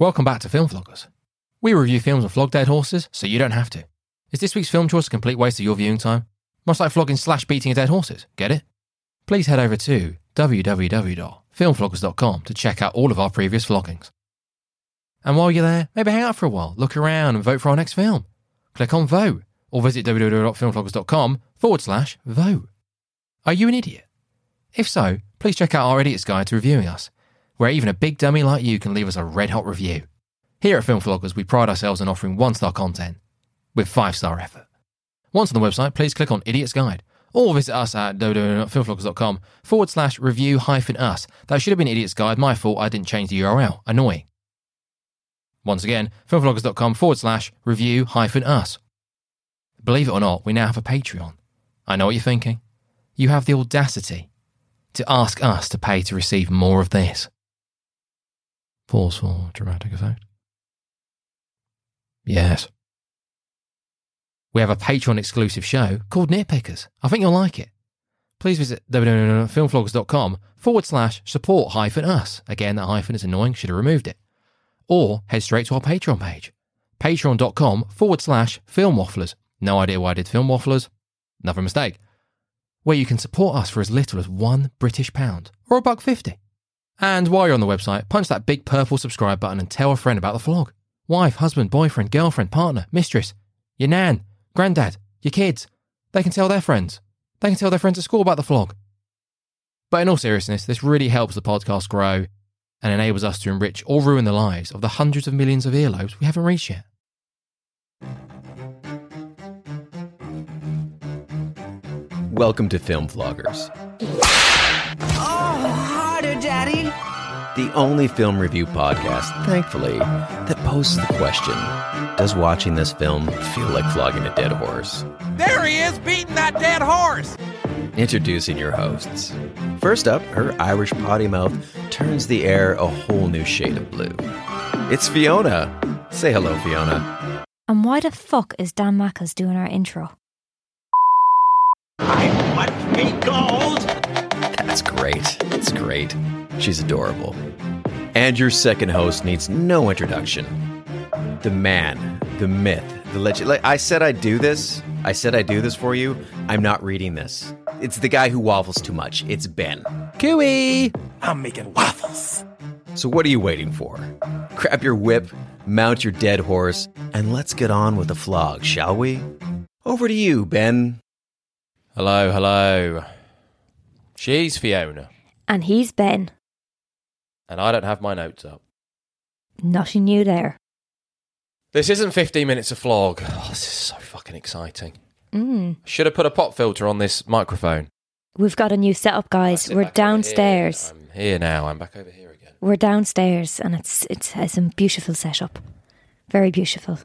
Welcome back to Film Vloggers. We review films and flog dead horses, so you don't have to. Is this week's film choice a complete waste of your viewing time? Much like flogging slash beating dead horses, get it? Please head over to www.filmvloggers.com to check out all of our previous vloggings. And while you're there, maybe hang out for a while, look around and vote for our next film. Click on vote or visit www.filmvloggers.com forward slash vote. Are you an idiot? If so, please check out our Idiot's Guide to Reviewing Us, where even a big dummy like you can leave us a red hot review. Here at Film Vloggers, we pride ourselves on offering one star content with five star effort. Once on the website, please click on Idiot's Guide or visit us at www.filmvloggers.com forward slash review hyphen us. That should have been Idiot's Guide. My fault, I didn't change the URL. Annoying. Once again, filmvloggers.com forward slash review hyphen us. Believe it or not, we now have a Patreon. I know what you're thinking. You have the audacity to ask us to pay to receive more of this. Pause for dramatic effect. Yes. We have a Patreon exclusive show called Nitpickers. I think you'll like it. Please visit www.filmvloggers.com forward slash support hyphen us. Again, that hyphen is annoying, should have removed it. Or head straight to our Patreon page. Patreon.com forward slash film wafflers. No idea why I did film wafflers. Another mistake. Where you can support us for as little as one British pound or a buck fifty. And while you're on the website, punch that big purple subscribe button and tell a friend about the vlog. Wife, husband, boyfriend, girlfriend, partner, mistress, your nan, granddad, your kids. They can tell their friends. They can tell their friends at school about the vlog. But in all seriousness, this really helps the podcast grow and enables us to enrich or ruin the lives of the hundreds of millions of earlobes we haven't reached yet. Welcome to Film Vloggers, the only film review podcast, thankfully, that poses the question Does watching this film feel like flogging a dead horse? There he is, beating that dead horse. Introducing your hosts. First up, her Irish potty mouth turns the air a whole new shade of blue. It's Fiona. Say hello, Fiona. And why the fuck is Dan Mackles doing our intro? I want me gold. That's great. It's great. She's adorable. And your second host needs no introduction. The man, the myth, the legend. Like I said, I'd do this. I said I'd do this for you. I'm not reading this. It's the guy who waffles too much. It's Ben. Cooey! I'm making waffles. So what are you waiting for? Grab your whip, mount your dead horse, and let's get on with the flog, shall we? Over to you, Ben. Hello, hello. She's Fiona, And he's Ben. And I don't have my notes up. Nothing new there. This isn't 15 minutes of flog. Oh, this is so fucking exciting. Mm. Should have put a pop filter on this microphone. We've got a new setup, guys. We're downstairs. here. I'm here now. I'm back over here again. We're downstairs, and it's it's it's a beautiful setup. Very beautiful.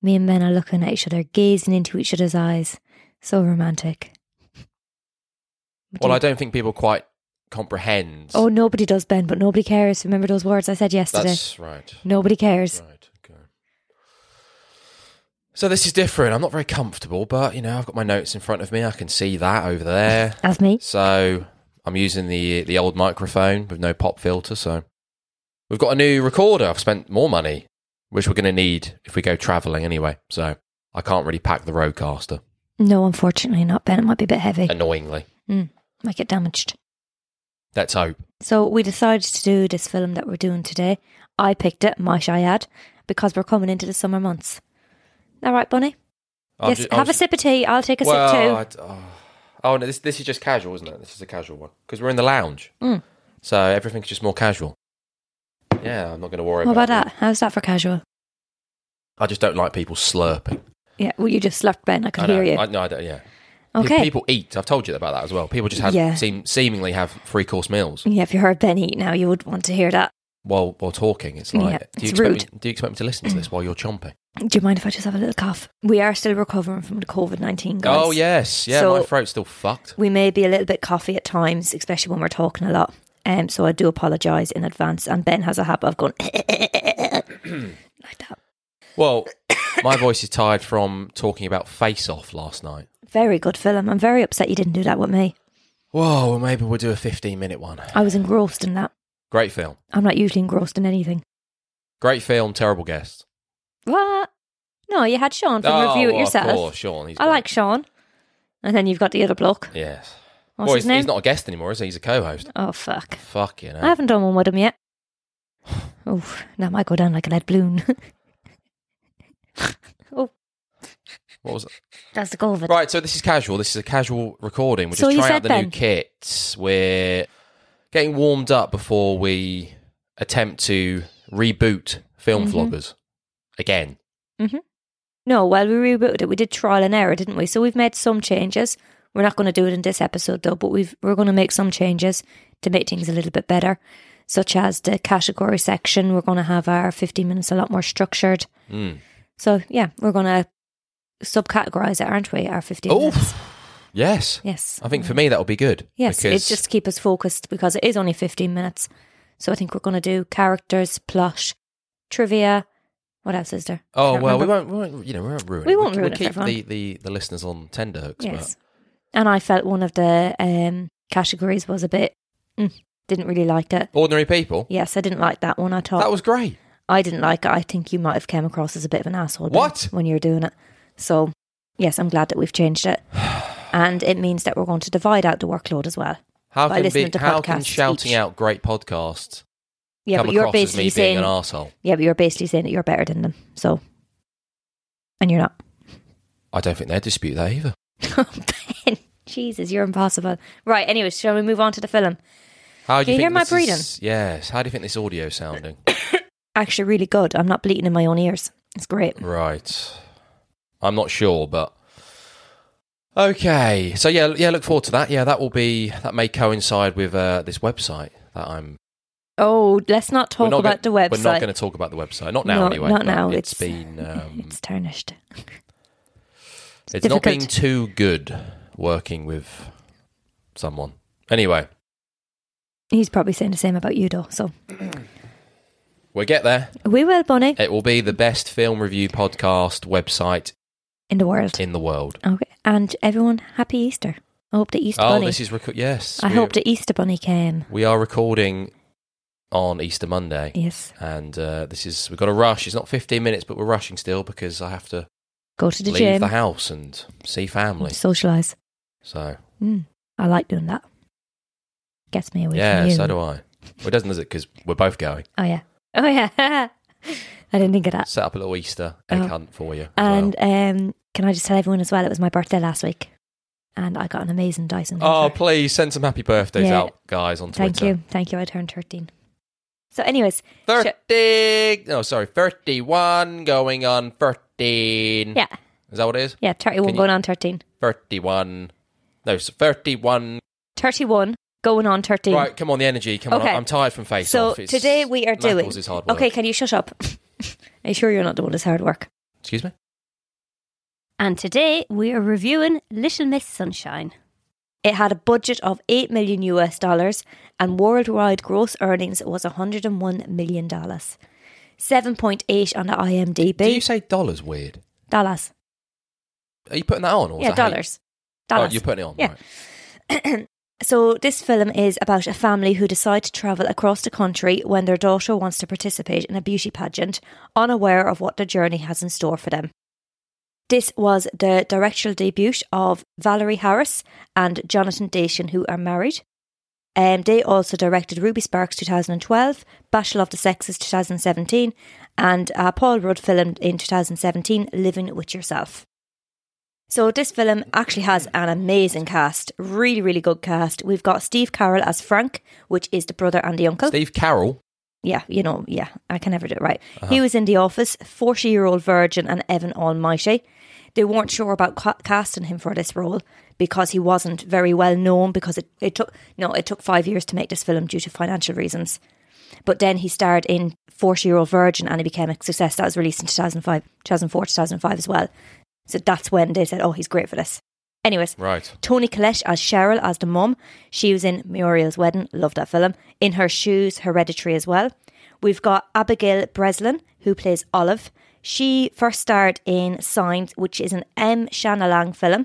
Me and Ben are looking at each other, gazing into each other's eyes. So romantic. Well, I don't think people quite comprehend. Oh, nobody does, Ben, but nobody cares. Remember those words I said yesterday? That's right. Nobody cares. Right. Okay. So this is different. I'm not very comfortable, but you know, I've got my notes in front of me. I can see that over there. As me. So I'm using the the old microphone with no pop filter. So we've got a new recorder. I've spent more money, which we're going to need if we go travelling anyway. So I can't really pack the Rodecaster. No, unfortunately not, Ben. It might be a bit heavy. Annoyingly, hmm, Might get damaged. Let's hope. So we decided to do this film that we're doing today. I picked it, might I add, because we're coming into the summer months. All right, Bunny? I'll yes, ju- I'll have a sip of tea. I'll take a well, sip too. I'd- oh. oh no, this this is just casual, isn't it? This is a casual one because we're in the lounge, Mm. so everything's just more casual. Yeah, I'm not going to worry What about about that? How's that for casual? I just don't like people slurping. Yeah, well, you just slurped, Ben. I could I know, hear you. I, no, I don't, yeah. Okay. People eat. I've told you about that as well. People just have Yeah. seem seemingly have three course meals yeah, if you heard Ben eat now, you would want to hear that. while while talking. It's like, Yeah, do you it's expect rude. Me, do you expect me to listen to this while you're chomping? Do you mind if I just have a little cough? We are still recovering from the COVID 19, guys. Oh yes, yeah. So- my throat's still fucked. We may be a little bit coughy at times, especially when we're talking a lot. Um, so I do apologise in advance. And Ben has a habit of going like that. Well, my voice is tired from talking about Face Off last night. Very good film. I'm very upset you didn't do that with me. Whoa, well, maybe we'll do a 15 minute one. I was engrossed in that. Great film. I'm not usually engrossed in anything. Great film, terrible guest. What? No, you had Sean from oh, Review It well, Yourself. Of course, Sean. He's I great. like Sean. And then you've got the other bloke. Yes. What's well, his he's, name? he's not a guest anymore, is he? He's a co-host. Oh, fuck. Fuck you know. I haven't done one with him yet. Oh, that might go down like a lead balloon. oh, What was it? that's the goal of it. Right, so this is casual. This is a casual recording. We're So just trying out the Ben. new kits. We're getting warmed up before we attempt to reboot film Mm-hmm. vloggers again. No, well, we rebooted it. We did trial and error, didn't we? So we've made some changes. We're not going to do it in this episode, though, but we've, we're going to make some changes to make things a little bit better, such as the category section. We're going to have our 15 minutes a lot more structured. Mm. So, yeah, we're going to subcategorize it, aren't we? Our 15 Oh, minutes. yes. Yes. I think for me that'll be good. Yes, because it's just to keep us focused because it is only 15 minutes. So I think we're going to do characters, plot, trivia. What else is there? Oh well, we won't, we won't. You know, we won't ruin We it. won't we'll, ruin for keep the, the, the listeners on tenterhooks. Yes. And I felt one of the um, categories was a bit, mm, didn't really like it. Ordinary people. Yes, I didn't like that one at all. That was great. I didn't like it. I think you might have came across as a bit of an asshole. What? When you were doing it. So, yes, I'm glad that we've changed it. and it means that we're going to divide out the workload as well. How By can listening be, to how can podcasts shouting each. out great podcasts Yeah, come but you're across as basically me saying, being an arsehole? yeah, but you're basically saying that you're better than them. So, and you're not. I don't think they'd dispute that either. ben, Jesus, you're impossible. Right. Anyways, shall we move on to the film? How do Can you you hear my breathing? is- yes. How do you think this audio is sounding? Actually, really good. I'm not bleating in my own ears. It's great. right. I'm not sure, but okay. So yeah, yeah. Look forward to that. Yeah, that will be that may coincide with uh, this website that I'm. Oh, let's not talk not about gonna- the website. We're not going to talk about the website. Not now, No, anyway. not now. It's It's- been. Um, It's tarnished. it's not been too good working with someone. Anyway, He's probably saying the same about you, though. So we'll get there. we will, Bonnie. It will be the best film review podcast website in the world. in the world. Okay, and everyone, happy Easter. I hope the Easter Oh, Bunny. this is rec- yes. I hope the Easter Bunny came. we are recording on Easter Monday, Yes, and uh, this is we've got to rush. It's not 15 minutes, but we're rushing still because I have to go to the leave gym, the house and see family. socialise. So Mm, I like doing that. Gets me away yeah, so do I. Well, it doesn't, does it? Because we're both going. Oh yeah. Oh yeah. I didn't think of that. Set up a little Easter egg Oh. hunt for you. And um, can I just tell everyone as well? It was my birthday last week, and I got an amazing Dyson. oh, please send some happy birthdays Yeah. out, guys, on Twitter. thank you, thank you. I turned thirteen. So, anyways, 30. No, sorry, 31 going on 13. yeah, Is that what it is? yeah, thirty-one Can you- going on thirteen. 31. No, 31. Thirty-one going on thirteen. Right, come on, the energy. Come Okay. on. I'm tired from face So off. It's- today we are doing. Knuckles is hard work. Okay, can you shut up? are you sure you're not doing this hard work? Excuse me? And today we are reviewing Little Miss Sunshine. It had a budget of 8 million US dollars and worldwide gross earnings was 101 million dollars. 7.8 on the IMDb. Do you say dollars weird? dollars. Are you putting that on? Or Yeah, that you- dollars. Oh, you're putting it on. Yeah. Right. so this film is about a family who decide to travel across the country when their daughter wants to participate in a beauty pageant, unaware of what the journey has in store for them. This was the directorial debut of Valerie Faris and Jonathan Dayton, who are married. Um, they also directed Ruby Sparks 2012, Battle of the Sexes 2017, and uh, Paul Rudd filmed in 2017, Living with Yourself. So this film actually has an amazing cast, really, really good cast. We've got Steve Carell as Frank, which is the brother and the uncle. Steve Carell. Yeah, you know, yeah, I can never do it right. He was in The Office, 40 year old virgin, and Evan Almighty. They weren't sure about ca- casting him for this role because he wasn't very well known because it, it took no it took five years to make this film due to financial reasons. But then he starred in 40 year old virgin and he became a success. That was released in 2005, 2004, 2005 as well. So that's when they said, oh, he's great for this. Anyways, Right. Toni Collette as Cheryl as the mum. She was in Muriel's Wedding. Love that film. In Her Shoes, Hereditary as well. We've got Abigail Breslin, who plays Olive. She first starred in Signs, which is an M. Shyamalan film.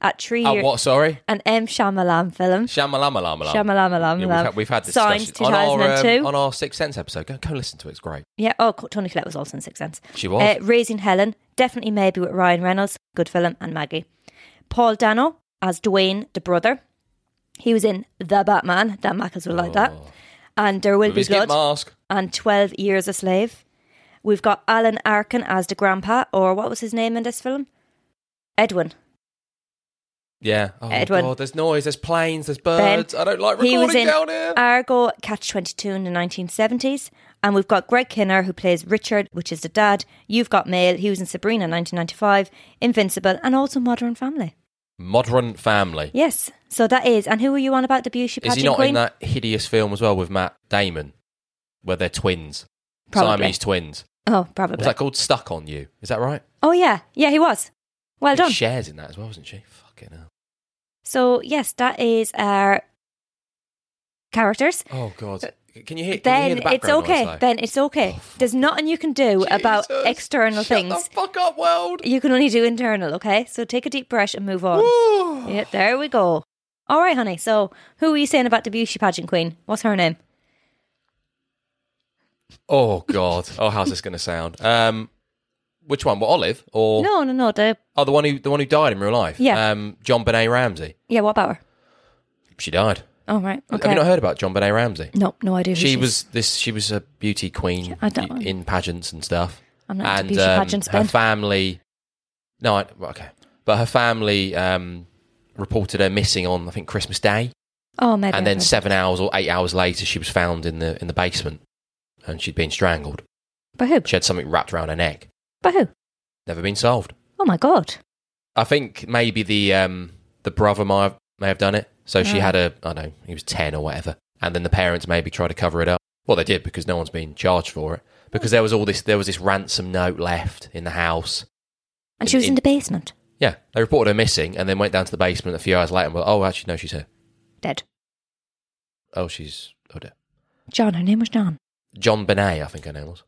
at three Oh, years. what? Sorry, An M. Shyamalan film. Shamalama Shyamalan. Yeah, we've, had, we've had this Signed discussion on our, 2002. um, on our Sixth Sense episode. Go, go listen to it. It's great. Yeah. Oh, Toni Collette was also in Sixth Sense. She was. Uh, Raising Helen, definitely maybe with Ryan Reynolds, good film, and Maggie. Paul Dano as Dwayne, the brother. He was in The Batman. Dan Mackles will like that. And There Will Be Blood mask. and 12 Years a Slave. We've got Alan Arkin as the grandpa, or what was his name in this film? Edwin. Yeah. Oh, Edwin. God, there's noise, there's planes, there's Ben. birds. I don't like recording He was in down here. Argo, Catch 22 in the 1970s. And we've got Greg Kinnear, who plays Richard, which is the dad. You've got Mail, he was in Sabrina 1995, Invincible, and also Modern Family. Modern Family. Yes. So that is. And who were you on about the beauty Is he not queen? in that hideous film as well with Matt Damon, where they're twins, Probably. Siamese twins? Oh, probably. Was that called Stuck on You? Is that right? oh, yeah. Yeah, he was. Well done. She shares in that as well, wasn't she? Fucking hell. So, yes, that is our characters. Oh God. Uh, Can you hear? Can you hear the it's okay. noise? Ben, it's okay. There's nothing you can do about external shut things. The fuck up, world. You can only do internal, okay? So take a deep breath and move on. Yeah, there we go. All right, honey. So, who are you saying about the beauty pageant queen? What's her name? Oh God. Oh, how's this going to sound? Um, which one? What Olive or No, no, no. The oh the one who the one who died in real life? Yeah. Um, JonBenét Ramsey. yeah. What about her? She died. Oh, right. Okay. Have you not heard about JonBenét Ramsey? No, no idea. Who She she was this. She was a beauty queen I don't- in pageants and stuff. I'm not into and beauty um, pageants, her Ben. family. No, I, well, okay, but her family um, reported her missing on I think Christmas Day, Oh, maybe. and then seven hours or eight hours later, she was found in the in the basement, and she'd been strangled. By who? She had something wrapped around her neck. By who? Never been solved. Oh my god. I think maybe the um, the brother might have, may have done it. So she Ah. had a I don't know he was ten or whatever, and then the parents maybe tried to cover it up. Well, they did because no one's been charged for it because there was all this there was this ransom note left in the house. And she was in, in- the basement, Yeah, they reported her missing, and then went down to the basement a few hours later and were oh actually no she's here. dead. Oh she's oh dear. John. Her name was John. JonBenét I think her name was.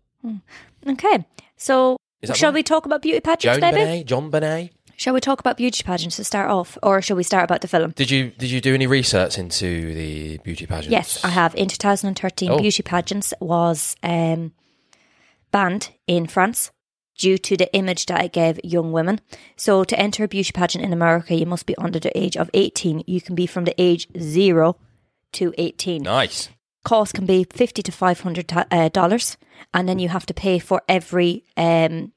Okay. So, shall right? we talk about beauty pageants, Joan maybe? Benet, JonBenét. Shall we talk about beauty pageants to start off, or shall we start about the film? Did you did you do any research into the beauty pageants? Yes, I have. In 2013, Oh. beauty pageants was um, banned in France due to the image that it gave young women. So, to enter a beauty pageant in America, you must be under the age of 18. You can be from the age zero to 18. Nice. Cost can be 50 to 500 uh, dollars, and then you have to pay for every um,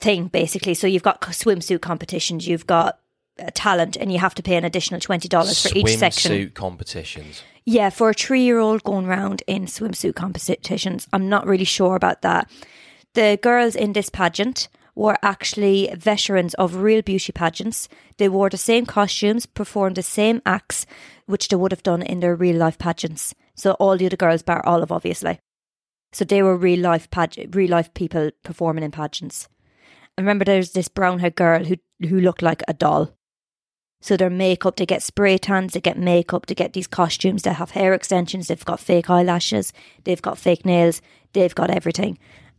thing basically. So, you've got swimsuit competitions, you've got uh, talent, and you have to pay an additional $20 for each section. Swimsuit competitions. Yeah, for a three year old going round in swimsuit competitions, I'm not really sure about that. The girls in this pageant were actually veterans of real beauty pageants. They wore the same costumes, performed the same acts, which they would have done in their real life pageants. So all the other girls, bar Olive, obviously. So they were real life page- real life people performing in pageants. I remember there's this brown haired girl who who looked like a doll. So their makeup, they get spray tans, they get makeup, they get these costumes, they have hair extensions, they've got fake eyelashes, they've got fake nails, they've got everything.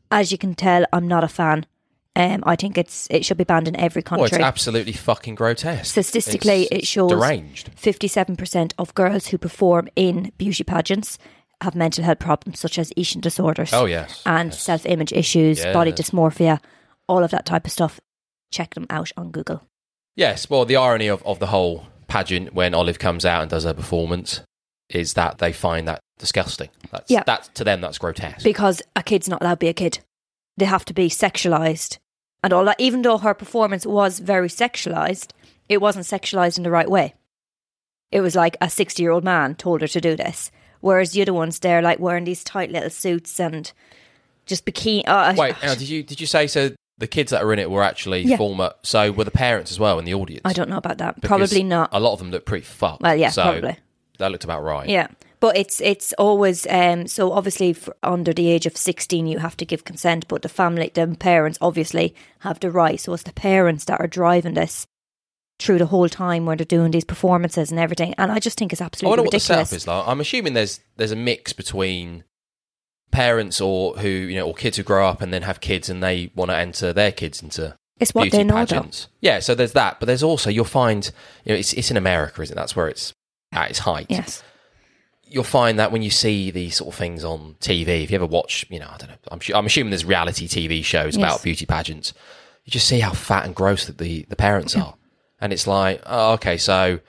As you can tell, I'm not a fan. Um, I think it's it should be banned in every Well, it's absolutely fucking grotesque. Statistically, It's it shows deranged. 57% of girls who perform in beauty pageants have mental health problems such as eating disorders Oh yes, and yes. self image issues, body dysmorphia, all of that type of stuff. Check them out on Google. Yes, well, the irony of, of the whole pageant when Olive comes out and does her performance is that they find that disgusting. That's, Yeah. That's, to them, that's grotesque. because a kid's not allowed to be a kid. They have to be sexualized and all that. Even though her performance was very sexualized, it wasn't sexualized in the right way. It was like a 60 year old man told her to do this. Whereas the other ones, they're like wearing these tight little suits and just bikini. Oh, Wait, now, did you did you say so? The kids that are in it were actually Yeah. former. So were the parents as well in the audience? I don't know about that. Because Probably not. A lot of them look pretty fucked. Well, yeah, so probably. That looked about right. Yeah, but it's it's always um so obviously for under the age of sixteen you have to give consent, but the family, the parents obviously have the right. So it's the parents that are driving this through the whole time when they're doing these performances and everything. And I just think it's I absolutely wonder what the ridiculous. setup is like. I'm assuming there's there's a mix between parents or who you know or kids who grow up and then have kids and they want to enter their kids into It's what beauty they know. Yeah, so there's that, but there's also you'll find you know it's it's in America, isn't it? That's where it's at its height. Yes. You'll find that when you see these sort of things on TV, if you ever watch, you know, I don't know, I'm, I'm assuming there's reality TV shows Yes. about beauty pageants. You just see how fat and gross that the the parents are, and it's like, oh, okay, so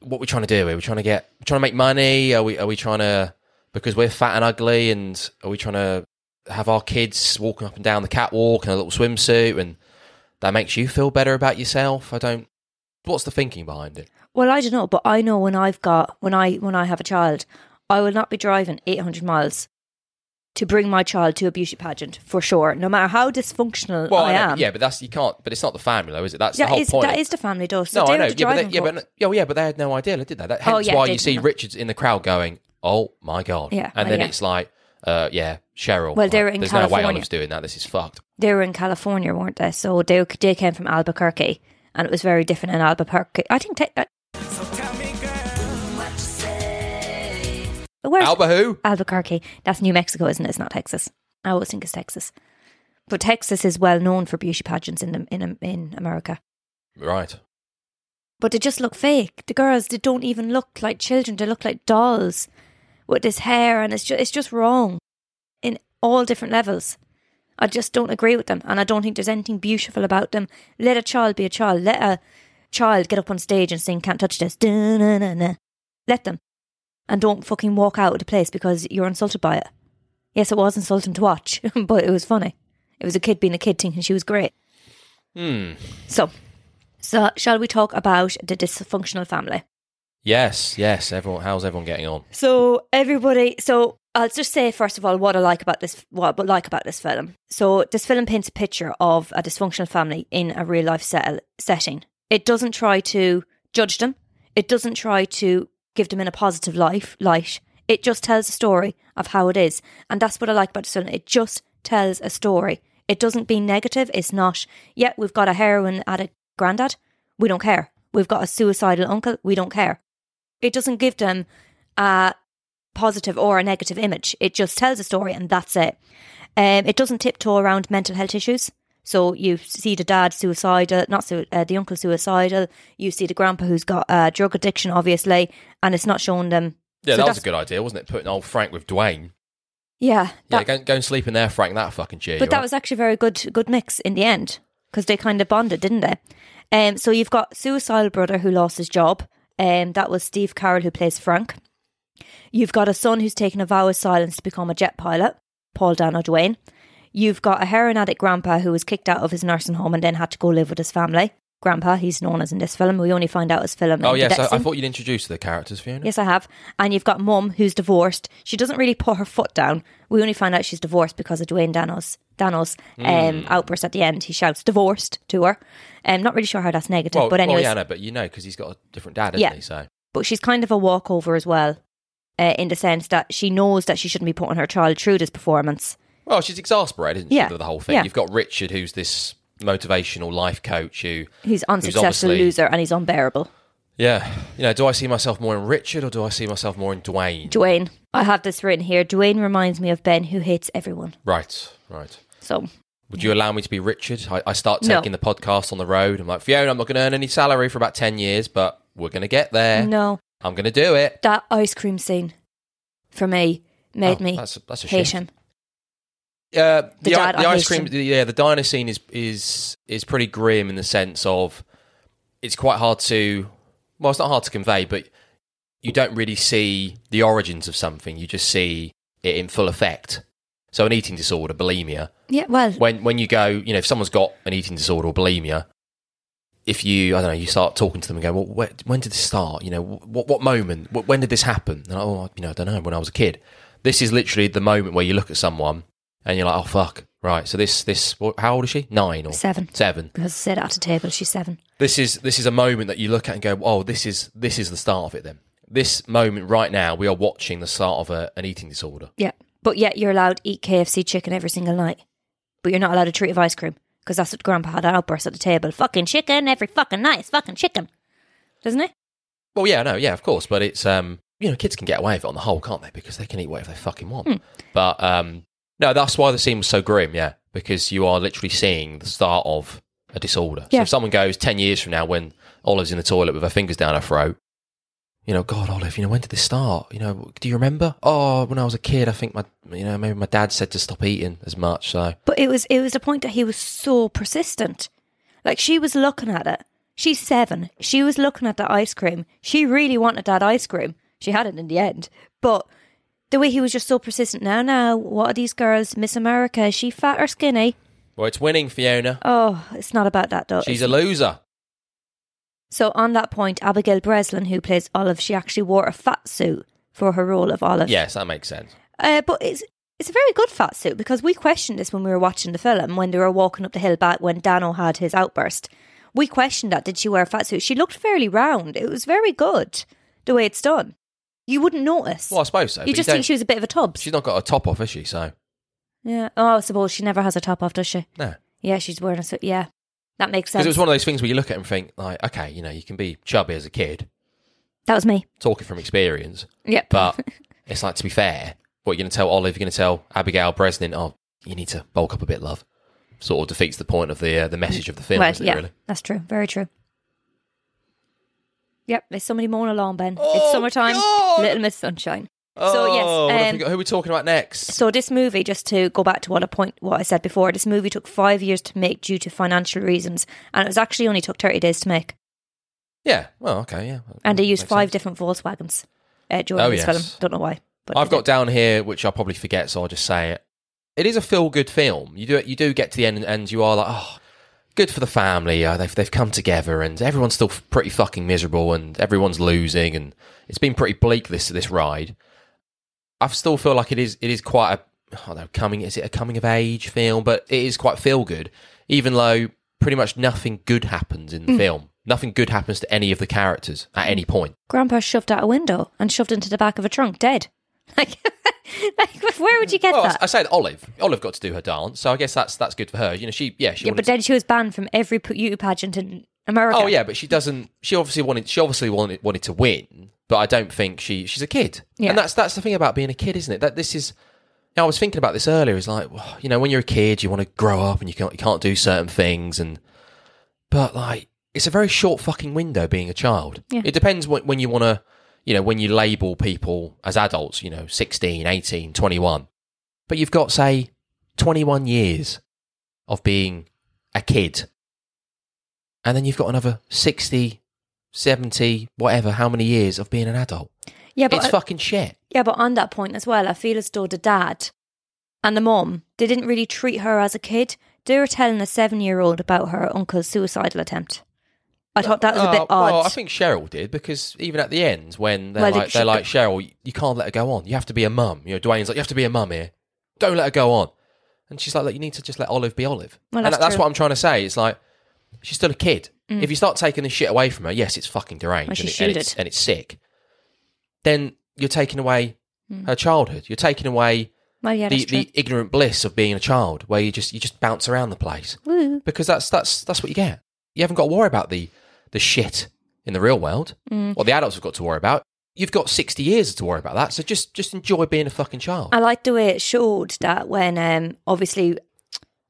what we're trying to do? Are we're trying to get, trying to make money? Are we are we trying to because we're fat and ugly, and are we trying to have our kids walking up and down the catwalk in a little swimsuit, and that makes you feel better about yourself? I don't. What's the thinking behind it? Well, I don't know, but I know when I've got when I when I have a child, I will not be driving 800 miles to bring my child to a beauty pageant for sure, no matter how dysfunctional Well, I I know, am. yeah, but that's you can't. But it's not the family, though, is it? That's Yeah, the whole is, point. that is the family though. So no, I know. Yeah, but, they, yeah, but yeah, well, yeah, but they had no idea, did they? That, oh, hence Oh, yeah, why you see didn't. Richards in the crowd going, "Oh my god!" Yeah, and well, then yeah. it's like, uh, "Yeah, Cheryl." Well, they like, were in There's no way California. Olive's doing that. This is fucked. they were in California, weren't they? So they they came from Albuquerque, and it was very different in Albuquerque. I think. Te- uh, where's Alba who? Albuquerque? That's New Mexico, isn't it? It's not Texas. I always think it's Texas, but Texas is well known for beauty pageants in the, in in America. Right. But they just look fake. The girls they don't even look like children. They look like dolls with this hair, and it's just it's just wrong in all different levels. I just don't agree with them, and I don't think there's anything beautiful about them. Let a child be a child. Let a child get up on stage and sing "Can't Touch This." Da-na-na-na. Let them, and don't fucking walk out of the place because you're insulted by it. Yes, it was insulting to watch, but it was funny. It was a kid being a kid thinking she was great. Hmm. So, so shall we talk about the dysfunctional family? Yes. Yes. Everyone. How's everyone getting on? So everybody, so I'll just say first of all what I like about this, what I like about this film. So this film paints a picture of a dysfunctional family in a real life set, setting. It doesn't try to judge them. It doesn't try to give them in a positive life light. It just tells a story of how it is, and that's what I like about this film. It just tells a story. It doesn't be negative. It's not. Yeah, we've got a heroin addict granddad. We don't care. We've got a suicidal uncle. We don't care. It doesn't give them a positive or a negative image. It just tells a story and that's it. Um, it doesn't tiptoe around mental health issues. So you see the dad suicidal, not su- uh, the uncle suicidal. You see the grandpa who's got uh, drug addiction, obviously, and it's not showing them. Yeah, So that was a good idea, wasn't it? Putting old Frank with Dwayne. Yeah, Yeah, go, go and sleep in there, Frank. That fucking cheer. but that up. was actually a very good good mix in the end because they kind of bonded, didn't they? Um, so you've got suicidal brother who lost his job. Um, that was Steve Carell who plays Frank. You've got a son who's taken a vow of silence to become a jet pilot, Paul Dano Dwayne. You've got a heroin addict grandpa who was kicked out of his nursing home and then had to go live with his family. Grandpa, he's known as in this film. We only find out his film. Oh yes, death I, I thought you'd introduce the characters, Fiona. Yes, I have. And you've got mum who's divorced. She doesn't really put her foot down. We only find out she's divorced because of Dwayne Danos. Danos Hmm. um, outburst at the end. He shouts divorced to her. I'm not really sure how that's negative, Well, but anyways, well, yeah, no, but you know, because he's got a different dad, Yeah. he? So but she's kind of a walkover as well, uh, in the sense that she knows that she shouldn't be putting her child through this performance. Well, she's exasperated, isn't she, Yeah. with the whole thing? Yeah. You've got Richard, who's this motivational life coach who, He's unsuccessful loser and he's unbearable. yeah, you know, do I see myself more in Richard or do I see myself more in Dwayne? Dwayne, I have this written here. Dwayne reminds me of Ben, who hates everyone. right, right. So Would you allow me to be Richard? I, I start No. taking the podcast on the road. I'm like, Fiona, I'm not going to earn any salary for about 10 years, but we're going to get there. no, I'm going to do it. that ice cream scene for me made Oh, me that's, that's a hate shame. him. Uh, the, The dad, the ice cream, the- yeah, the diner scene is is is pretty grim in the sense of it's quite hard to. Well, it's not hard to convey, but you don't really see the origins of something. You just see it in full effect. So, an eating disorder, bulimia. Yeah, well, When when you go, you know, if someone's got an eating disorder or bulimia, if you, I don't know, you start talking to them and go, well, where, when did this start? You know, what what moment? When did this happen? And, oh, you know, I don't know. When I was a kid. This is literally the moment where you look at someone and you're like, oh fuck, right. So this this what, how old is she? Nine or Seven. Seven. because I said at a table, she's seven. This is this is a moment that you look at and go, oh, this is this is the start of it. Then this moment right now, we are watching the start of a, an eating disorder. Yeah. But yet you're allowed to eat KFC chicken every single night. But you're not allowed a treat of ice cream. Because that's what Grandpa had an outburst at the table. Fucking chicken every fucking night. It's fucking chicken. Doesn't it? Well, yeah, no, yeah, of course, but it's um, you know, kids can get away with it on the whole, can't they? Because they can eat whatever they fucking want. But um, no, that's why the scene was so grim, yeah, because you are literally seeing the start of a disorder. So if someone goes 10 years from now when Olive's in the toilet with her fingers down her throat, you know, God, Olive, you know, when did this start? You know, do you remember? Oh, when I was a kid, I think my, you know, maybe my dad said to stop eating as much. So, But it was it was the point that he was so persistent. Like she was looking at it. She's seven. She was looking at the ice cream. She really wanted that ice cream. She had it in the end. But the way he was just so persistent. Now, now, what are these girls? Miss America, is she fat or skinny? well, it's winning, Fiona. Oh, it's not about that though. She's a loser. So on that point, Abigail Breslin, who plays Olive, she actually wore a fat suit for her role of Olive. Yes, that makes sense. Uh, but it's it's a very good fat suit because we questioned this when we were watching the film when they were walking up the hill back when Dano had his outburst. We questioned that. Did she wear a fat suit? She looked fairly round. It was very good the way it's done. You wouldn't notice. Well, I suppose so. you just don't- think she was a bit of a tubs. She's not got a top off, has she? So, yeah. Oh, I suppose she never has a top off, does she? no. Yeah, she's wearing a suit. Yeah, that makes sense. Because it was one of those things where you look at it and think, like, okay, you know, you can be chubby as a kid, that was me. talking from experience, Yep. but it's like, to be fair, what you're going to tell Olive, you're going to tell Abigail Breslin, oh, you need to bulk up a bit, love. Sort of defeats the point of the uh, the message of the film, well, isn't yeah, it, really? that's true. Very true. Yep, there's somebody mowing along, Ben. Oh, it's summertime. God! Little Miss Sunshine. Oh, So, yes, um, we got? who are we talking about next? So this movie, just to go back to what a point what I said before, this movie took five years to make due to financial reasons, and it was actually only took thirty days to make. Yeah, well, okay, yeah. And they used five sense. different Volkswagens uh, during Oh, this yes. film. Don't know why, but I've got down here, which I'll probably forget, so I'll just say it. It is a feel-good film. You do you do get to the end, and, and you are like, oh, good for the family. Uh, they've they've come together, and everyone's still pretty fucking miserable, and everyone's losing, and it's been pretty bleak this this ride. I still feel like it is it is quite a I don't know coming is it a coming of age film, but it is quite feel good, even though pretty much nothing good happens in the film. Nothing good happens to any of the characters at any point. Grandpa shoved out a window and shoved into the back of a trunk, dead. Like, like where would you get Well, I, that? I that Olive. Olive got to do her dance, so I guess that's that's good for her. You know, she yeah she yeah, but then she was banned from every beauty pageant in America. Oh yeah, but she doesn't. She obviously wanted. She obviously wanted wanted to win, but I don't think she she's a kid. Yeah. And that's that's the thing about being a kid, isn't it? That this is. You know, I was thinking about this earlier. It's like well, you know, when you're a kid, you want to grow up and you can't you can't do certain things, and but like it's a very short fucking window being a child. Yeah. It depends when when you want to. You know, when you label people as adults, you know, 16, 18, 21. But you've got, say, 21 years of being a kid and then you've got another 60 70 whatever how many years of being an adult yeah, but it's I- fucking shit Yeah, but on that point as well, I feel as though the dad and the mom, they didn't really treat her as a kid. They were telling a seven year old about her uncle's suicidal attempt. I thought that was a bit Oh, odd. well i think cheryl did because even at the end when they're Well, like they're like cheryl you- can't let her go on you have to be a mum you know dwayne's like you have to be a mum here don't let her go on and she's like look you need to just let olive be olive Well, and that's that's true. what i'm trying to say it's like she's still a kid if you start taking this shit away from her yes it's fucking deranged Well, she and, it- and it's, and it's sick then you're taking away Mm. her childhood you're taking away well, yeah, the, true. the ignorant bliss of being a child, where you just you just bounce around the place Woo. because that's that's that's what you get. You haven't got to worry about the the shit in the real world. Mm. What the adults have got to worry about. You've got sixty years to worry about that. So just just enjoy being a fucking child. I like the way it showed that when um, obviously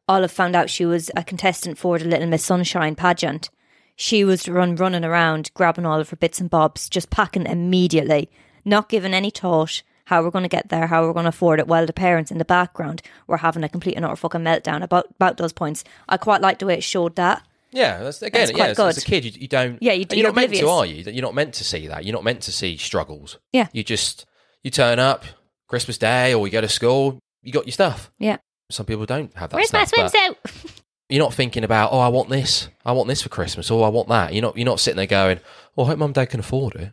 Olive found out she was a contestant for the Little Miss Sunshine pageant, she was run running around grabbing all of her bits and bobs, just packing immediately, not giving any thought how we're going to get there, how we're going to afford it, while the parents in the background were having a complete and utter fucking meltdown about about those points. I quite like the way it showed that. Yeah, that's, again, That's yeah. As, as a kid, you, you don't. Yeah, you, you're, you're not meant to, are you? You're not meant to see that. You're not meant to see struggles. Yeah. You just you turn up Christmas Day or you go to school. You got your stuff. Yeah. Some people don't have that. Where's my stuff, swimsuit? you're not thinking about, oh, I want this, I want this for Christmas, or I want that. You're not, you're not sitting there going, oh, I hope mum dad can afford it.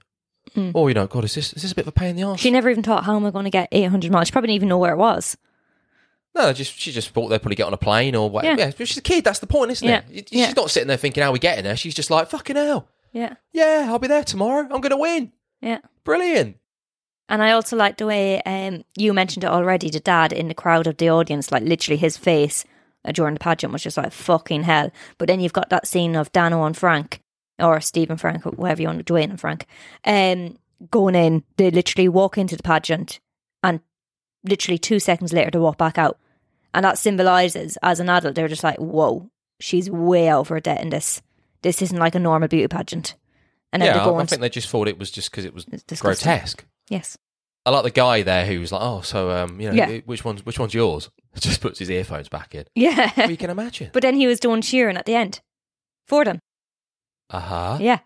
Mm. Or you know, God, is this is this a bit of a pain in the arse? She never even thought, how am I going to get 800 miles? She probably didn't even know where it was. No, just she just thought they'd probably get on a plane or whatever. Yeah. Yeah, but she's a kid. That's the point, isn't Yeah. it? Yeah. She's not sitting there thinking, how we getting there? She's just like, fucking hell, Yeah. yeah, I'll be there tomorrow. I'm going to win. Yeah. Brilliant. And I also like the way um, you mentioned it already. The dad in the crowd of the audience, like literally his face uh, during the pageant was just like fucking hell. But then you've got that scene of Dano and Frank, or Stephen Frank, or whatever you want, to do, Dwayne and Frank, um, going in. They literally walk into the pageant, and literally two seconds later they walk back out, and that symbolizes as an adult they're just like, whoa, she's way over debt in this. This isn't like a normal beauty pageant. And then yeah, they're I, going I think they just thought it was just because it was grotesque. Yes. I like the guy there who was like, "Oh, so um, you know, Yeah. which one's which one's yours?" Just puts his earphones back in. Yeah. Well, you can imagine. but then he was doing cheering at the end for them. Uh huh. Yeah.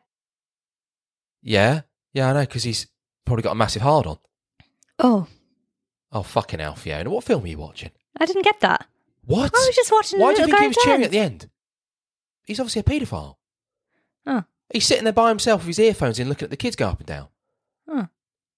Yeah, yeah, I know because he's probably got a massive hard on. Oh, Oh fucking hell, Fiona! What film are you watching? I didn't get that. What? I was just watching Why do you think he was cheering at the end? He's obviously a paedophile. Oh. He's sitting there by himself with his earphones in, looking at the kids go up and down. Oh.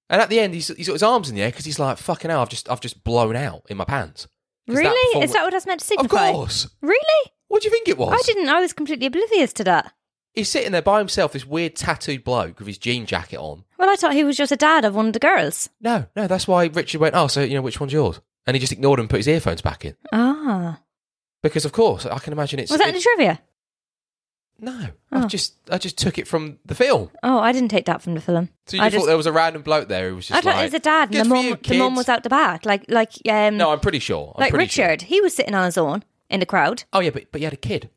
And at the end, he's, he's got his arms in the air because he's like, "Fucking hell, I've just I've just blown out in my pants." 'Cause that Really? perform- Is that what that's meant to signify? Of course. Really? What do you think it was? I didn't. I was completely oblivious to that. He's sitting there by himself, this weird tattooed bloke with his jean jacket on. Well, I thought he was just a dad of one of the girls. No, no, that's why Richard went, "Oh, so you know which one's yours?" And he just ignored him and put his earphones back in Ah. because, of course, I can imagine it's. Was that in the trivia? no, Oh. I just I just took it from the film. Oh, I didn't take that from the film. So you I thought there was a random bloke there who was just I thought like, it was a dad, and "Good the for mum, you, the mum kids." was out the back, like like um, No, I'm pretty sure. I'm like pretty sure. Richard. He was sitting on his own in the crowd. Oh yeah, but but he had a kid,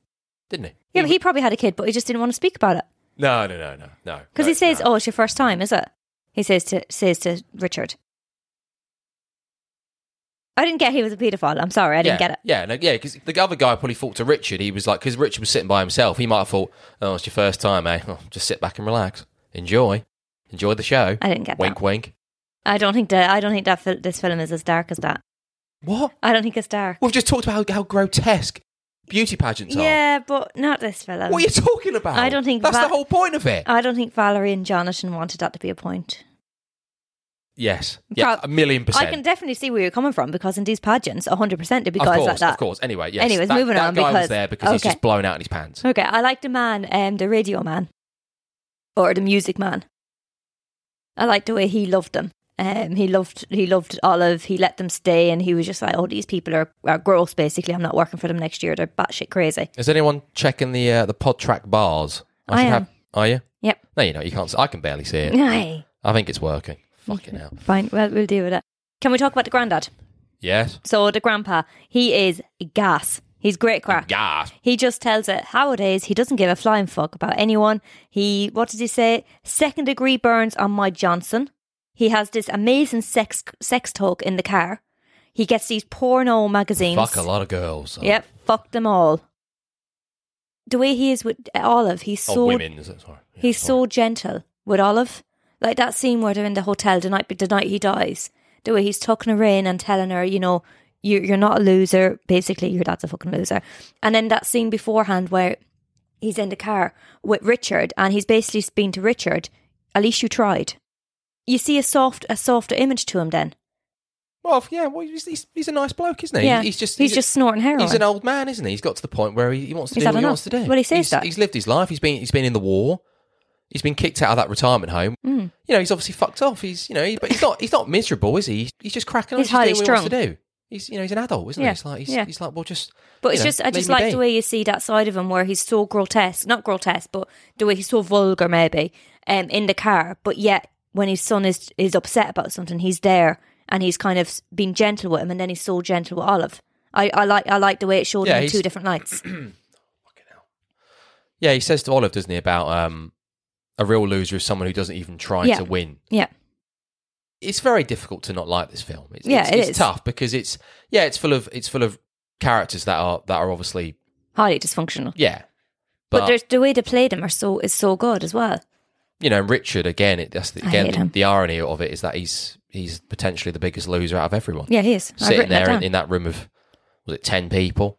didn't he? Yeah, but he probably had a kid, but he just didn't want to speak about it No, no, no, no, no. because no, he says, no. "Oh, it's your first time, is it?" He says to says to Richard. I didn't get he was a paedophile. I'm sorry, I didn't yeah, get it. Yeah, no, yeah, because the other guy probably thought to Richard, he was like, because Richard was sitting by himself, he might have thought, oh, it's your first time, eh? Oh, just sit back and relax, enjoy, enjoy the show. I didn't get wink, that. wink. I don't think that. I don't think that this film is as dark as that. What? I don't think it's dark. We've just talked about how, how grotesque beauty pageants are. Yeah, but not this film. What are you talking about? I don't think that's that- the whole point of it. I don't think Valerie and Jonathan wanted that to be a point. Yes, yeah, a million percent. I can definitely see where you're coming from because in these pageants, 100% to be guys course, like that. of course. Anyway, yes. Anyways, that, moving that on, guy was because- there because he's okay. just blown out in his pants. Okay, I like the man, um, the radio man, or the music man. I like the way he loved them. Um, he loved he loved Olive. He let them stay, and he was just like, "Oh, these people are, are gross. Basically, I'm not working for them next year. They're batshit crazy." Is anyone checking the uh, the pod track bars? I should am. Have, are you? Yep. No, you know you can't. I can barely see it. I think it's working. Fucking hell. Fine. Well, we'll deal with it. Can we talk about the granddad? Yes. So the grandpa, he is gas. He's great crack. Yeah. He just tells it how it is. He doesn't give a flying fuck about anyone. He, what did he say? Second degree burns on my Johnson. He has this amazing sex sex talk in the car. He gets these porno magazines. Fuck a lot of girls. Yep, fuck them all. The way he is with Olive, he's Oh, so women. Sorry. Yeah, he's sorry. so gentle with Olive. Like that scene where they're in the hotel the night the night he dies. The way he's tucking her in and telling her, you know, you you're not a loser. Basically, your dad's a fucking loser. And then that scene beforehand where he's in the car with Richard and he's basically been to Richard. At least you tried. You see a soft a softer image to him then. Well, yeah. Well, he's, he's, he's a nice bloke, isn't he? Yeah, He's just he's just snorting heroin. He's an old man, isn't he? He's got to the point where he, he wants to He's do what he enough. wants to do. Well, he says he's, that. he's lived his life. He's been he's been in the war. He's been kicked out of that retirement home. Mm. You know, he's obviously fucked off. He's you know, he, but he's not he's not miserable, is he? He's, he's just cracking on. He's just doing highly what he wants to do. He's you know he's an adult, isn't Yeah, he? It's like he's, yeah. he's like well just. But it's know, just I just like be. the way you see that side of him where he's so grotesque, not grotesque, but the way he's so vulgar maybe, um, in the car. But yet when his son is is upset about something, he's there and he's kind of being gentle with him, and then he's so gentle with Olive. I, I like I like the way it showed Yeah, him in two different lights. Yeah, he says to Olive, doesn't he, about um, a real loser is someone who doesn't even try Yeah. to win. yeah, It's very difficult to not like this film. It's, Yeah, it's, it it's is. tough because it's yeah, it's full of it's full of characters that are that are obviously highly dysfunctional. yeah, But, but, there's the way they play them are so is so good as well. you know Richard again. It, that's the, again the, the irony of it is that he's he's potentially the biggest loser out of everyone. Yeah, he is. Sitting written that there in, in that room of was it ten people.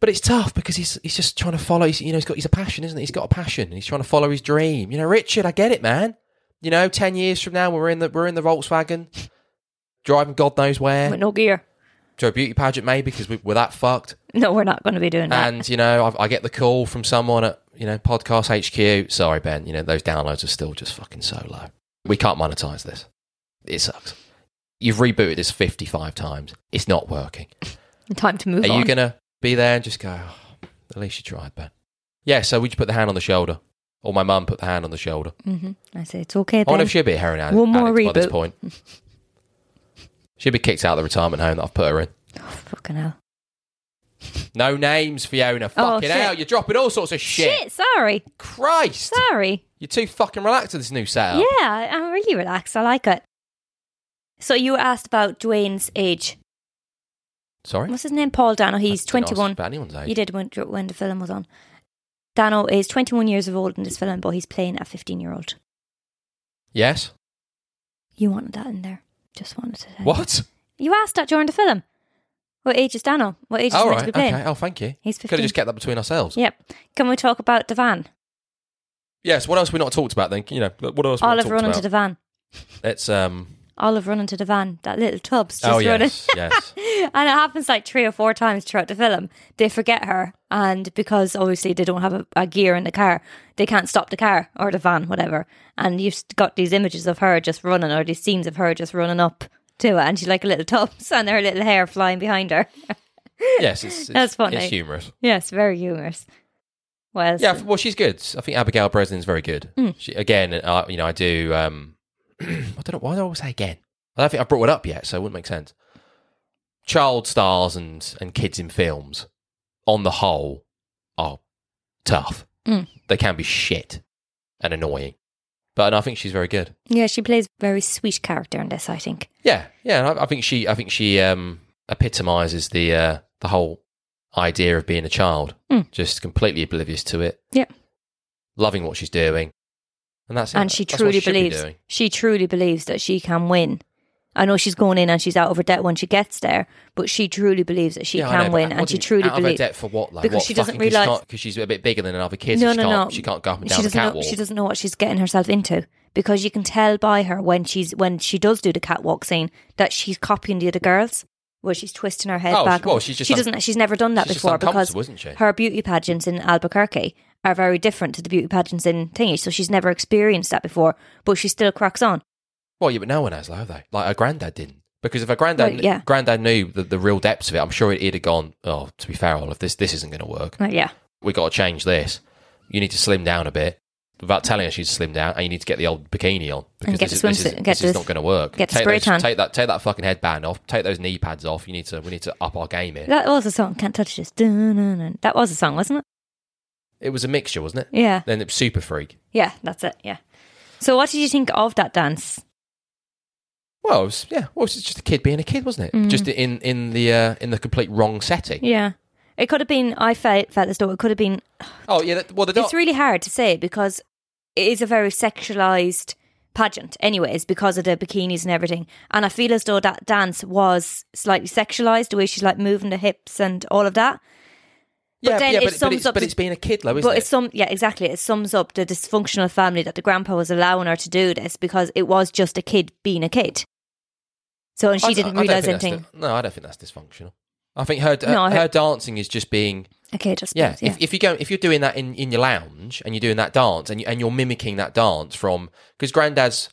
But it's tough because he's he's just trying to follow. He's, you know, he's got he's a passion, isn't he? He's got a passion, he's trying to follow his dream. You know, Richard, I get it, man. You know, ten years from now, we're in the we're in the Volkswagen, driving God knows where With no gear. to a beauty pageant, maybe because we, we're that fucked. No, we're not going to be doing that. And you know, I, I get the call from someone at you know Podcast HQ. Sorry, Ben. You know those downloads are still just fucking so low. We can't monetize this. It sucks. You've rebooted this fifty-five times. It's not working. Time to move on. Are on. you gonna be there and just go? "Oh, at least you tried, Ben. Yeah. So we just put the hand on the shoulder, or my mum put the hand on the shoulder. hmm I say it's okay. I wonder if she'd be a heroin addict, One more addict by this reboot. point. She'd be kicked out of the retirement home that I've put her in. Fucking hell. No names, Fiona. Oh, Fucking shit. hell, you're dropping all sorts of shit. Shit, sorry. Christ. Sorry. You're too fucking relaxed with this new setup. Yeah, I- I'm really relaxed. I like it. So you were asked about Dwayne's age. Sorry? What's his name? Paul Dano. He's I didn't ask 21. About anyone's age. You did when, when the film was on. Dano is 21 years of old in this film, but he's playing a 15 year old. Yes. You wanted that in there. Just wanted to say. What? You asked that during the film. What age is Dano? What age is All he right. meant to be playing? Okay. Oh, thank you. He's Could have 15. just kept that between ourselves. Yep. Can we talk about the van? Yes. What else have we not talked about then? You know, what else? have we not Olive talked running about? to the van. It's um. Olive running to the van. That little tub's just oh running. yes, yes. and it happens like three or four times throughout the film. They forget her, and because obviously they don't have a, a gear in the car, they can't stop the car or the van, whatever. And you've got these images of her just running, or these scenes of her just running up to it, and she's like a little tubs, and her little hair flying behind her. Yes, it's, it's That's funny. It's humorous. yes, very humorous. Well, Yeah, well, she's good. I think Abigail Breslin's very good. Hmm. She, again, uh, you know, I do. Um, I don't know why do I always say again. I don't think I brought it up yet, so it wouldn't make sense. Child stars and and kids in films, on the whole, are tough. Mm. They can be shit and annoying, but I think she's very good. yeah, she plays a very sweet character in this. I think. Yeah, yeah. I, I think she, I think she um, epitomizes the uh, the whole idea of being a child, Mm. just completely oblivious to it. Yep. loving what she's doing, and that's it. and she That's truly be believes doing. she truly believes that she can win. I know she's going in and she's out of her debt when she gets there, but she truly believes that she Yeah, can know, win, and she truly out of her believes. debt for what? Like, because what, she doesn't realise- because she's a bit bigger than other kids. No, she no, can't, no. She can't go up and She down the doesn't know. catwalk. She doesn't know what she's getting herself into because you can tell by her when she's when she does do the catwalk scene that she's copying the other girls. Where she's twisting her head Oh, back. well, and- she's just she un- doesn't. She's never done that before because she? her beauty pageants in Albuquerque are very different to the beauty pageants in Thingy. So she's never experienced that before, but she still cracks on. Well, yeah, but no one has, though, have they? Like her granddad didn't. Because if her granddad, Well, yeah. granddad knew the, the real depths of it, I'm sure he'd have gone. Oh, to be fair, Olive, this this isn't going to work. Yeah, We got to change this. You need to slim down a bit. Without telling her she's slimmed down, and you need to get the old bikini on because this, is, this, is, get this is not going to work. get take spray those. Take that, take that fucking headband off. Take those knee pads off. You need to. We need to up our game here. that was a song. Can't touch this. Dun-dun-dun. That was a song, wasn't it? It was a mixture, wasn't it? Yeah, Then it was Super Freak. yeah, that's it. Yeah. So, what did you think of that dance? Well, it was, yeah. Well, it was just a kid being a kid, wasn't it? Mm. Just in in the uh, in the complete wrong setting. Yeah, it could have been. I felt felt as though it could have been Oh yeah. That, well, the doc- it's really hard to say because it is a very sexualized pageant anyways because of the bikinis and everything and i feel as though that dance was slightly sexualized the way she's like moving the hips and all of that yeah, then yeah, it but, but sums it's up but it's being a kid, though, isn't but it? it's some yeah exactly it sums up the dysfunctional family that the grandpa was allowing her to do this because it was just a kid being a kid so and she d- didn't I don't realize anything no, I don't think that's dysfunctional. I think her No, I her, dancing is just being okay just yeah. yeah If, if you go if you're doing that in, in your lounge and you're doing that dance and you, and you're mimicking that dance from because Granddad's,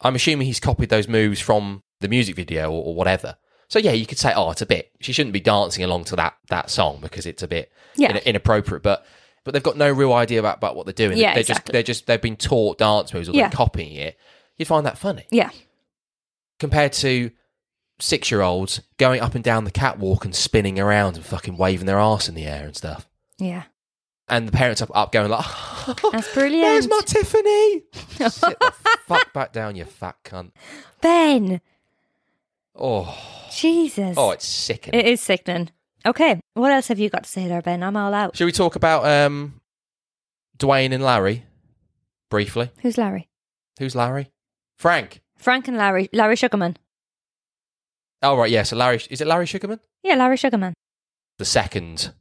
I'm assuming he's copied those moves from the music video or, or whatever. So yeah, you could say, oh, it's a bit. She shouldn't be dancing along to that that song because it's a bit Yeah. in- inappropriate. But but they've got no real idea about, about what they're doing. Yeah, they're just exactly. they're just they've been taught dance moves or Yeah. they're copying it. You'd find that funny yeah compared to six year olds going up and down the catwalk and spinning around and fucking waving their arse in the air and stuff. yeah And the parents up, up going like, That's brilliant. There's my Tiffany. Sit the fuck back down, you fat cunt. ben Oh, jesus oh, it's sickening. It is sickening. Okay, what else have you got to say there, Ben? I'm all out. Should we talk about um, Dwayne and Larry briefly? Who's Larry? Who's Larry? Frank. Frank and Larry. Larry Sugarman. Oh right, yeah. So Larry is it Larry Sugarman? Yeah, Larry Sugarman. The second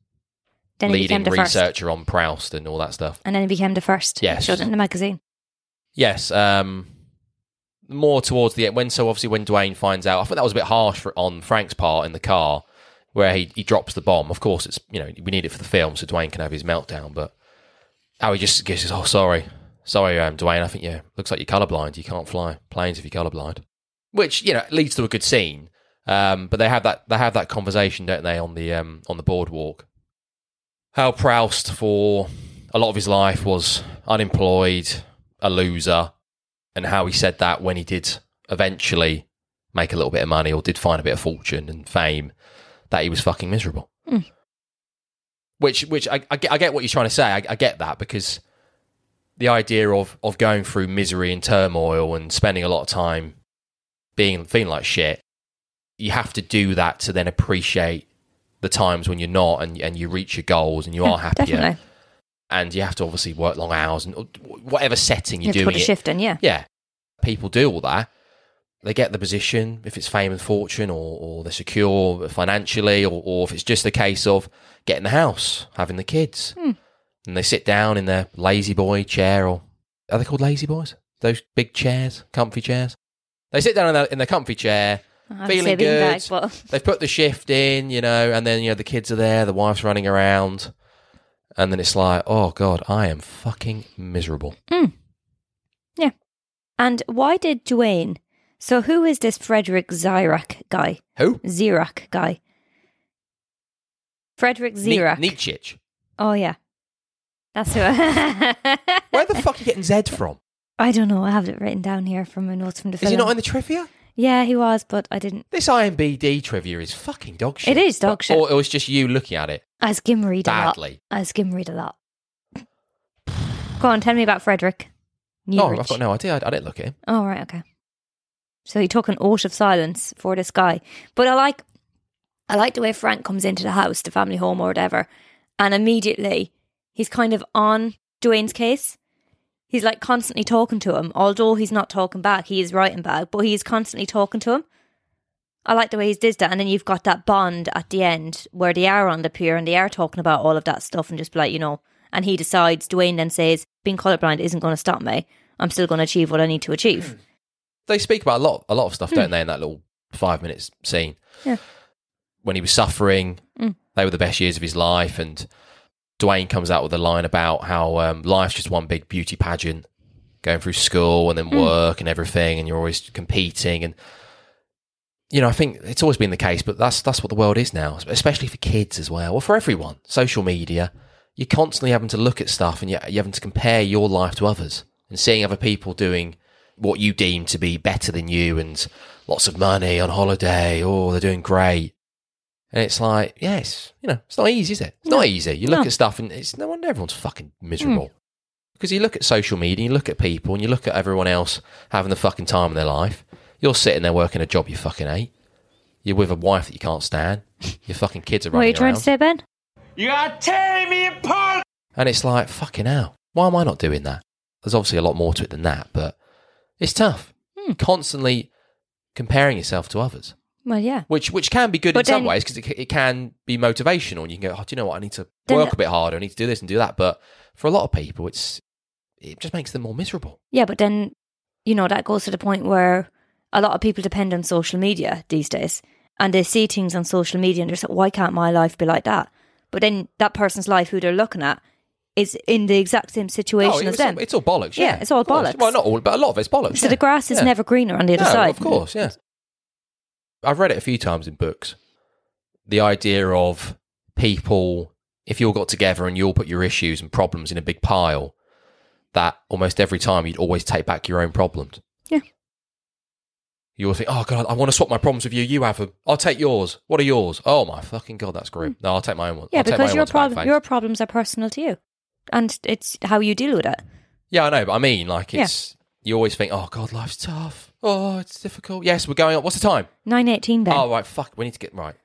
Then leading the first. researcher on Proust and all that stuff. And then he became the first. Yes. Showed it in the magazine. Yes, um, more towards the end. When so obviously when Dwayne finds out, I think that was a bit harsh for, on Frank's part in the car, where he, he drops the bomb. Of course, it's you know we need it for the film so Dwayne can have his meltdown. But how he just gives, oh sorry, sorry, um, Dwayne. I think yeah, looks like you're colorblind. You can't fly planes if you're colorblind. Which you know leads to a good scene. Um, but they have that they have that conversation, don't they, on the um, on the boardwalk? How Proust for a lot of his life was unemployed, a loser, and how he said that when he did eventually make a little bit of money or did find a bit of fortune and fame, that he was fucking miserable. Hmm. Which, which I, I, get, I get what you're trying to say. I, I get that because the idea of of going through misery and turmoil and spending a lot of time being feeling like shit, you have to do that to then appreciate the times when you're not and and you reach your goals and you Yeah, are happier. Definitely. And you have to obviously work long hours and whatever setting You you're to doing put a it. shift in, yeah. Yeah, people do all that. They get the position, if it's fame and fortune, or, or they're secure financially, or, or if it's just a case of getting the house, having the kids. Hmm. And they sit down in their lazy boy chair, or are they called lazy boys? Those big chairs, comfy chairs. They sit down in their, in their comfy chair, feeling good. but They've put the shift in, you know, and then, you know, the kids are there, the wife's running around. And then it's like, oh, God, I am fucking miserable. Hmm. Yeah. And why did Dwayne? So who is this Frederick Zirak guy? Who? Zirak guy. Frederick Zirak. Ni- Nietzsche. Oh yeah, that's who. Where the fuck are you getting Z from? I don't know. I have it written down here from my notes from the Is film. he not in the trivia? Yeah, he was, but I didn't. This IMBD trivia is fucking dog shit. It is dog shit. Or it was just you looking at it I skim read a lot. badly. I skim read a lot. Go on, tell me about Frederick. Oh, Newrich. I've got no idea. I, I didn't look at him. Oh right, okay. So he took an oath of silence for this guy. But I like I like the way Frank comes into the house, the family home or whatever, and immediately he's kind of on Dwayne's case. He's like constantly talking to him, although he's not talking back, he is writing back, but he's constantly talking to him. I like the way he does that, and then you've got that bond at the end where they are on the pier and they are talking about all of that stuff and just be like, you know, and he decides, Dwayne then says, being colorblind isn't going to stop me. I'm still going to achieve what I need to achieve. They speak about a lot, a lot of stuff, don't they, in that little five minutes scene? Hmm. Yeah. When he was suffering, Mm. they were the best years of his life, and Dwayne comes out with a line about how um, life's just one big beauty pageant, going through school and then Mm. work and everything, and you're always competing. And you know, I think it's always been the case, but that's that's what the world is now, especially for kids as well, or for everyone. Social media, you're constantly having to look at stuff, and you're, you're having to compare your life to others, and seeing other people doing what you deem to be better than you, and lots of money on holiday. Oh, they're doing great. And it's like, yes, you know, it's not easy, is it? It's not easy. You look No. at stuff and it's no wonder everyone's fucking miserable. Because you look at social media, you look at people, and you look at everyone else having the fucking time of their life. You're sitting there working a job you fucking hate. You're with a wife that you can't stand. Your fucking kids are What are running you trying around. to say, Ben? You are tearing me apart! And it's like, fucking hell. Why am I not doing that? There's obviously a lot more to it than that, but it's tough. Hmm. Constantly comparing yourself to others, Well, yeah. which which can be good But in some ways because it, it can be motivational. And you can go, oh, do you know what? I need to work a bit harder. I need to do this and do that. But for a lot of people, it's it just makes them more miserable. Yeah, but then, you know, that goes to the point where a lot of people depend on social media these days and they see things on social media and they're like, why can't my life be like that? But then that person's life who they're looking at is in the exact same oh, situation Oh, as them. all, it's all bollocks. Yeah, Yeah, it's all bollocks. Well, not all, but a lot of it's bollocks. so yeah. the grass is Yeah. never greener on the other no, side. Of course, yeah. I've read it a few times in books. The idea of people, if you all got together and you all put your issues and problems in a big pile, that almost every time you'd always take back your own problems. Yeah. You always think, oh God, I want to swap my problems with you. You have them. I'll take yours. What are yours? Oh my fucking God, that's grim. No, I'll take my own one. Hmm. Yeah, I'll because your ones back, problem, thanks. your problems are personal to you, and it's how you deal with it. Yeah, I know, but I mean, like, Yeah. it's you always think, oh God, life's tough. Oh, it's difficult. Yes, we're going up. What's the time? Nine eighteen, Ben. Oh right, fuck. We need to get right.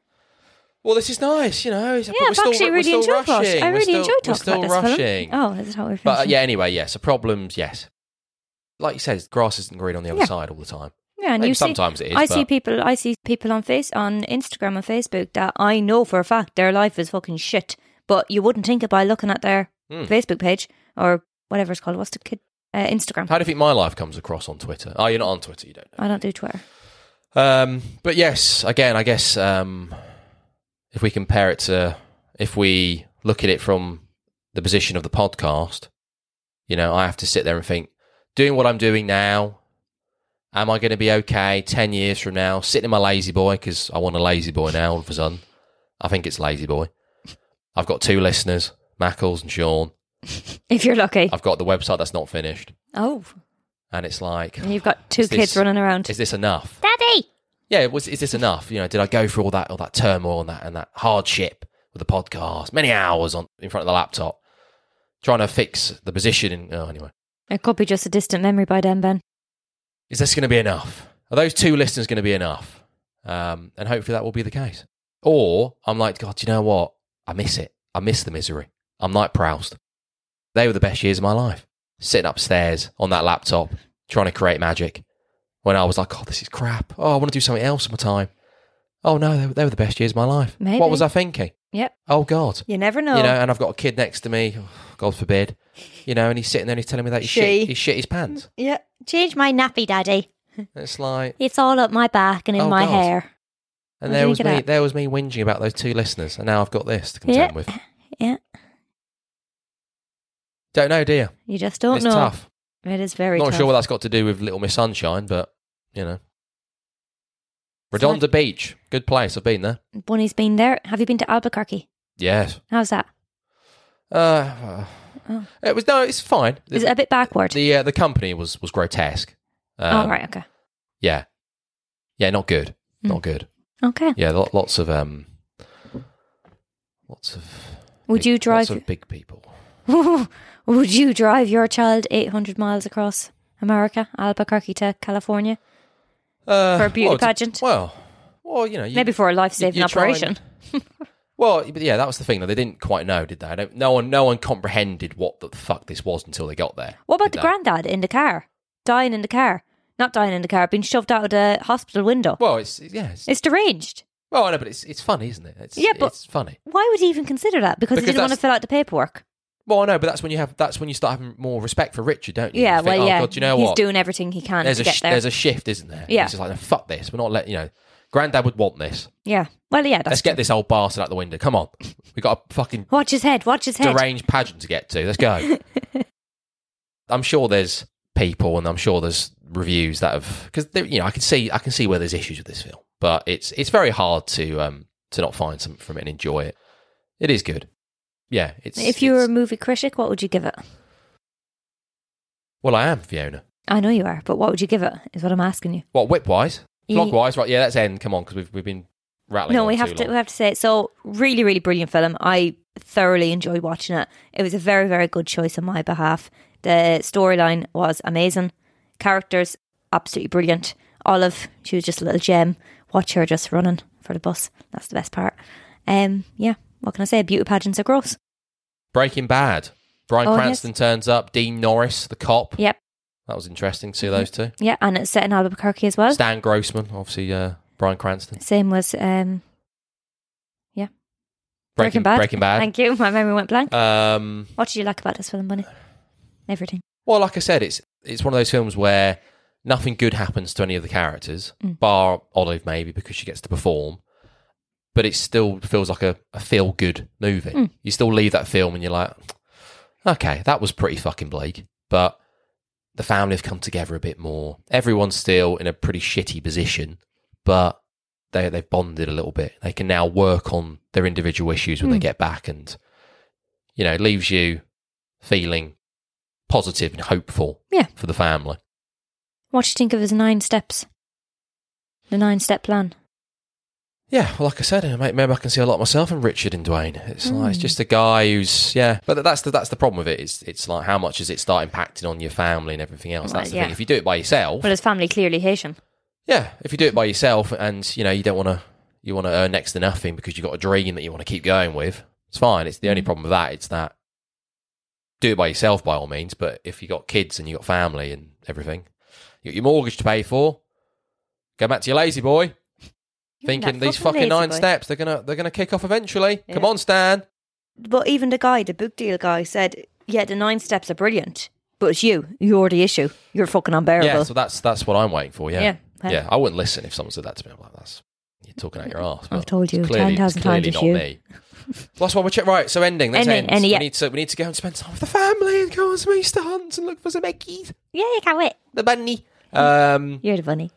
Well, this is nice, you know. but yeah, I've still, actually we're really still enjoyed rushing. I really still, enjoyed talking still about this rushing. film. Oh, that's how we're But uh, yeah, anyway, yeah. So problems, yes. Like you said, grass isn't green on the other Yeah. side all the time. Yeah, and Maybe you see, sometimes it is, I see people. I see people on face on Instagram and Facebook that I know for a fact their life is fucking shit. But you wouldn't think it by looking at their Hmm. Facebook page or whatever it's called. What's the kid? Uh, Instagram. How do you think my life comes across on Twitter? Oh, you're not on Twitter. You don't know. I don't do Twitter. Um, but yes, again, I guess um, if we compare it to, if we look at it from the position of the podcast, you know, I have to sit there and think, doing what I'm doing now, am I going to be okay 10 years from now, sitting in my lazy boy, because I want a lazy boy now all of a sudden. I think it's lazy boy. I've got two listeners, Mackles and Sean. If you're lucky. I've got the website that's not finished. Oh, And it's like, and you've got two kids this- running around. is this enough? Daddy. yeah, was is this enough? You know, did I go through all that all that turmoil and that and that hardship with the podcast, many hours on in front of the laptop, trying to fix the position. In, oh, anyway, It could be just a distant memory by then, Ben. is this going to be enough? Are those two listeners going to be enough? Um, and hopefully that will be the case. Or I'm like, God, do you know what? I miss it. I miss the misery. I'm like Proust. They were the best years of my life. Sitting upstairs on that laptop, trying to create magic. When I was like, oh, this is crap. Oh, I want to do something else with my time. Oh, no, they, were- they were the best years of my life. Maybe. What was I thinking? Yep. Oh, God. You never know. You know, and I've got a kid next to me, oh, God forbid. You know, and he's sitting there and he's telling me that he shit, he shit his pants. yeah. Change my nappy, Daddy. It's like, It's all up my back and in Oh, my God. hair. and there was me, there was me whinging about those two listeners, and now I've got this to contend Yeah. with. Yeah. Don't know, dear. You just don't it's know. It's tough. It is very Not tough. sure what that's got to do with Little Miss Sunshine, but you know. Redondo Beach, good place. I've been there. Bunny's been there. Have you been to Albuquerque? Yes. How's that? Uh, Oh. It was no, it's fine. Is it a bit backward? the uh, the company was was grotesque. Um, oh, right. Okay. Yeah, yeah, not good. Hmm. Not good. Okay. Yeah, lo- lots of um, lots of. Would big- you Lots drive? of big people. Would you drive your child 800 miles across America, Albuquerque to California Uh, for a beauty well, pageant? Well, well, you know, you, Maybe for a life saving you try and- operation. Well, but yeah, that was the thing. though. They didn't quite know, did they? No one, no one comprehended what the fuck this was until they got there. What about the they? granddad in the car? Dying in the car. Not dying in the car, being shoved out of the hospital window. Well, it's yeah, it's, It's deranged. well, I know, but it's it's funny, isn't it? It's, Yeah, but- it's funny. Why would he even consider that? Because, Because he didn't want to fill out the paperwork. Well, I know, but that's when you have that's when you start having more respect for Richard, don't you? Yeah, You think, well, oh, yeah. God, do you know He's what? doing everything he can there's to a get sh- there. there's a shift, isn't there? Yeah. It's just like no, fuck this. We're not letting you know. Granddad would want this. yeah. Well, yeah, that's Let's get this old bastard out the window. Come on, we got a fucking Watch his head. Watch his head. deranged pageant to get to. Let's go. I'm sure there's people, and I'm sure there's reviews that have because you know I can see I can see where there's issues with this film, but it's it's very hard to um to not find something from it and enjoy it. It is good. Yeah, it's. If you were a movie critic, what would you give it? well, I am Fiona. I know you are, but what would you give it? Is what I'm asking you. What whip wise, vlog wise, right? Yeah, let's end. Come on, because we've we've been rattling. No, we have to. long. We have to say it. So, really, really brilliant film. I thoroughly enjoyed watching it. It was a very, very good choice on my behalf. The storyline was amazing. Characters absolutely brilliant. Olive, she was just a little gem. Watch her just running for the bus. That's the best part. Um, yeah. What can I say? Beauty pageants are gross. Breaking Bad. Bryan Oh, Cranston turns up. Dean Norris, the cop. Yep. That was interesting to see those two. Yeah, and it's set in Albuquerque as well. Stan Grossman, obviously. Uh, Bryan Cranston. Same was um, yeah. Breaking, Bad. Breaking Bad. Thank you. My memory went blank. Um, what did you like about this film, Bunny? Everything. well, like I said, it's it's one of those films where nothing good happens to any of the characters, Mm. bar Olive maybe because she gets to perform. But it still feels like a, a feel good movie. Mm. You still leave that film and you're like, okay, that was pretty fucking bleak. But the family have come together a bit more. Everyone's still in a pretty shitty position, but they they've bonded a little bit. They can now work on their individual issues when they Mm. get back, and you know, it leaves you feeling positive and hopeful Yeah. for the family. What do you think of his nine steps? The nine step plan. Yeah, well, like I said, maybe I can see a lot of myself in Richard and Dwayne. It's like it's Mm. just a guy who's yeah, but that's the that's the problem with it. It's it's like how much does it start impacting on your family and everything else? Well, That's the yeah. thing. If you do it by yourself, Well, his family clearly him. yeah, if you do it by yourself and you know you don't want to you want to earn next to nothing because you've got a dream that you want to keep going with, it's fine. It's the only Mm. problem with that. It's that do it by yourself by all means. But if you got kids and you got family and everything, you got your mortgage to pay for, go back to your lazy boy. Thinking these fucking nine boy. steps, they're gonna they're gonna kick off eventually. Come on, Stan. But even the guy, the book deal guy, said, "Yeah, the nine steps are brilliant, but it's you. You're the issue. You're fucking unbearable." Yeah, so that's that's what I'm waiting for. Yeah, Yeah, yeah. I wouldn't listen if someone said that to me. I'm like, that's you're talking out your ass. I've told you clearly, 10,000 it's clearly not you. me. That's why we're check. Right, so ending. Let's Ending, end. ending, yeah. We need to we need to go and spend time with the family and go on some Easter hunts and look for some eggies. yeah, can't wait. The bunny. Um, You're the bunny.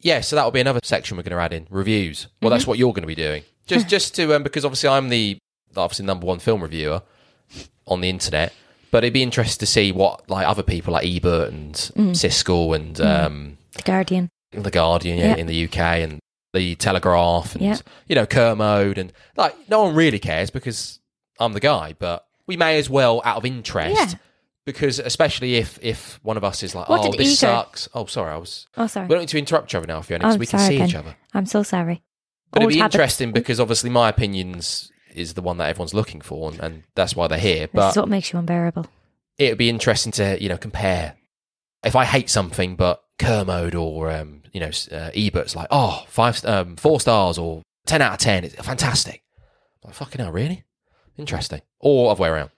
Yeah, so that will be another section we're going to add in reviews. Well, Mm-hmm. that's what you're going to be doing. Just just to um, because obviously I'm the obviously number one film reviewer on the internet, but it'd be interesting to see what like other people like Ebert and Mm. Siskel and um, The Guardian. the Guardian yeah, Yeah. in the UK and the Telegraph and Yeah. you know Kermode and like no one really cares because I'm the guy, but we may as well out of interest. Yeah. Because especially if if one of us is like, What oh, did this Eager- sucks. Oh, sorry, I was. Oh, sorry. We don't need to interrupt each other now, Fiona, Oh, so we can sorry see each other. I'm so sorry. But Old it'd be habits. interesting because obviously my opinions is the one that everyone's looking for, and, and that's why they're here. This But is what makes you unbearable. it would be interesting to you know compare. If I hate something, but Kermode or um, you know s- uh, Ebert's like, oh, five, um, four stars or ten out of ten, it's fantastic. Like fucking hell, really interesting. Or other way around.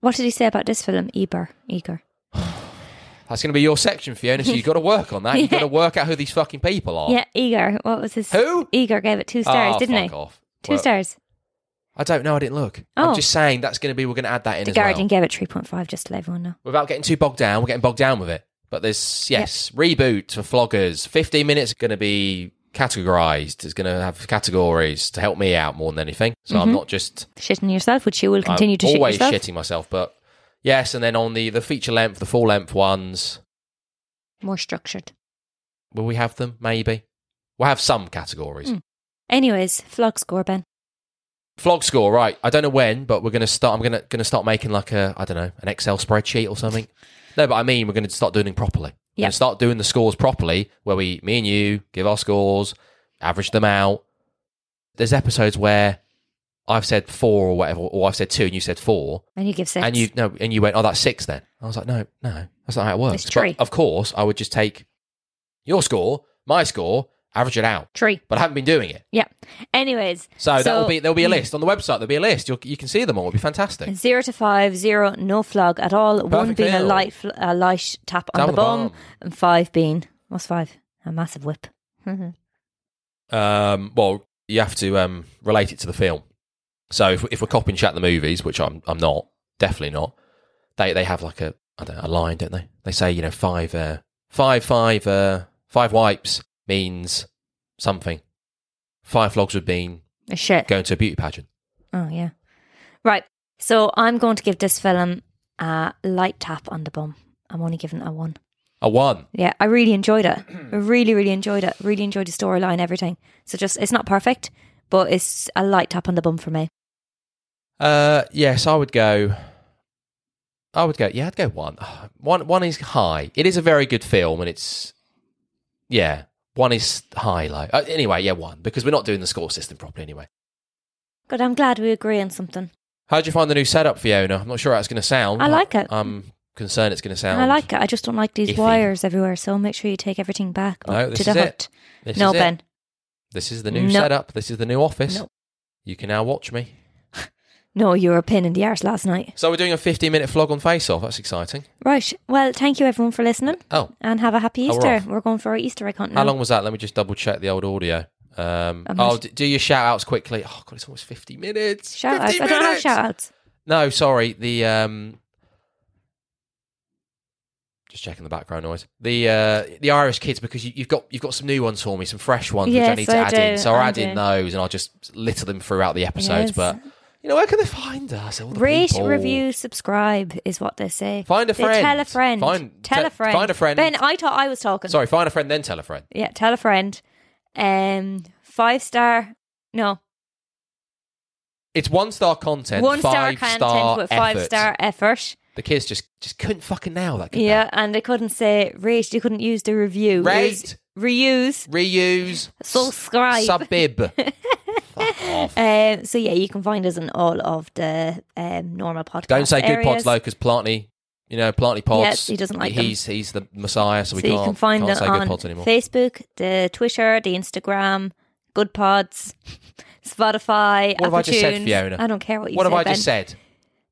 What did he say about this film, Eber? Eager. That's going to be your section, Fiona. So you've got to work on that. You've got to work out who these fucking people are. Yeah, Eager. What was his? Who? Eager gave it two ah, stars, Oh, didn't fuck he? Off. Two Well, stars. I don't know. I didn't look. Oh. I'm just saying that's going to be. We're going to add that in The as well. Guardian gave it 3.5, just to let everyone know. without getting too bogged down, we're getting bogged down with it. But there's yes, reboot for floggers. Fifteen minutes going to be categorized. It's going to have categories to help me out more than anything. So I'm not just Shitting yourself, which you will Mm-hmm. continue I'm to shit always yourself. shitting myself. But yes, and then on the the feature length, the full length ones, More structured. will we have them? Maybe we'll have some categories. Mm. Anyways, flog score, Ben. Flog score, right? I don't know when, but we're going to start. I'm going to going to start making like a I don't know an Excel spreadsheet or something. no, but I mean we're going to start doing it properly. Yep. to start doing the scores properly, where we, me and you, give our scores, average them out. There's episodes where I've said four or whatever, or I've said two and you said four, And you give six. and you no, and you went, oh, that's six then. I was like, no, no, that's not how it works. It's. But of course, I would just take your score, my score, average it out. Three. But I haven't been doing it. Yeah. Anyways. So, that will be there'll be a list on the website. There'll be a list. You'll, you can see them all. It'll be fantastic. Zero to five, zero, no flog at all. One Perfect being a light, a light tap on the, the bum, bum. and five being what's five? A massive whip. Um, well, you have to um, relate it to the film. So if, if we're copying chat the movies, which I'm I'm not, definitely not. They they have like a I don't know, a line, don't they? They say you know five uh, five five uh, five wipes means something. Five flogs would mean A shit. going to a beauty pageant. Oh yeah. Right. So I'm going to give this film a light tap on the bum. I'm only giving it a one. A one. Yeah, I really enjoyed it. I really, really enjoyed it. Really enjoyed the storyline, everything. So just it's not perfect, but it's a light tap on the bum for me. Uh, yes, I would go. I would go. Yeah, I'd go one. One one is high. It is a very good film, and it's yeah. One is high low. Uh, anyway, yeah, one because we're not doing the score system properly anyway. Good. I'm glad we agree on something. How did you find the new setup, Fiona? I'm not sure how it's going to sound. I like it. I'm concerned it's going to sound. I like it. I just don't like these iffy. wires everywhere. So make sure you take everything back No, up this to the is it. hut. This No, is it. Ben. This is the new No. setup. This is the new office. No. You can now watch me. No, you were a pin in the arse last night. So we're doing a 15 minute vlog on Face Off. That's exciting. Right. Well, thank you everyone for listening, Oh, and have a happy Oh, we're Easter. off. we're going for our Easter egg hunt now. how long was that? Let me just double check the old audio. Um, I'm oh, d- do your shout outs quickly. Oh, God, it's almost 50 minutes. Shout outs. 50 I don't have minutes! shout outs. No, sorry. The um, just checking the background noise. The uh, the Irish kids because you, you've got you've got some new ones for me, some fresh ones which I Yes, need to I add in. do, So I'll I add in do. those and I'll just litter them throughout the episodes. Yes. But you know, where can they find us? All the Rate, people. review, subscribe is what they say. Find a They friend. tell a friend. Find- tell te- a friend. find a friend. Ben, I thought I was talking. Sorry, find a friend, then tell a friend. Yeah, tell a friend. Um, five star. No, It's one star content, one star five content star with five effort. star effort. The kids just just couldn't fucking nail that. Yeah, and they couldn't say rate. You couldn't use the review. they? Rate, reuse, reuse, subscribe. subbib. Fuck off. Um, so yeah, you can find us in all of the um, normal podcast. Don't say good pods though, because Plantney, you know, Plantney pods. Yes, he doesn't like them. He's he's the messiah, so we so can't, you can find can't it say on good pods anymore. Facebook, the Twitter, the Instagram, Good Pods, Spotify. What have I just said. Fiona? I don't care what you what say, have I Ben. just said?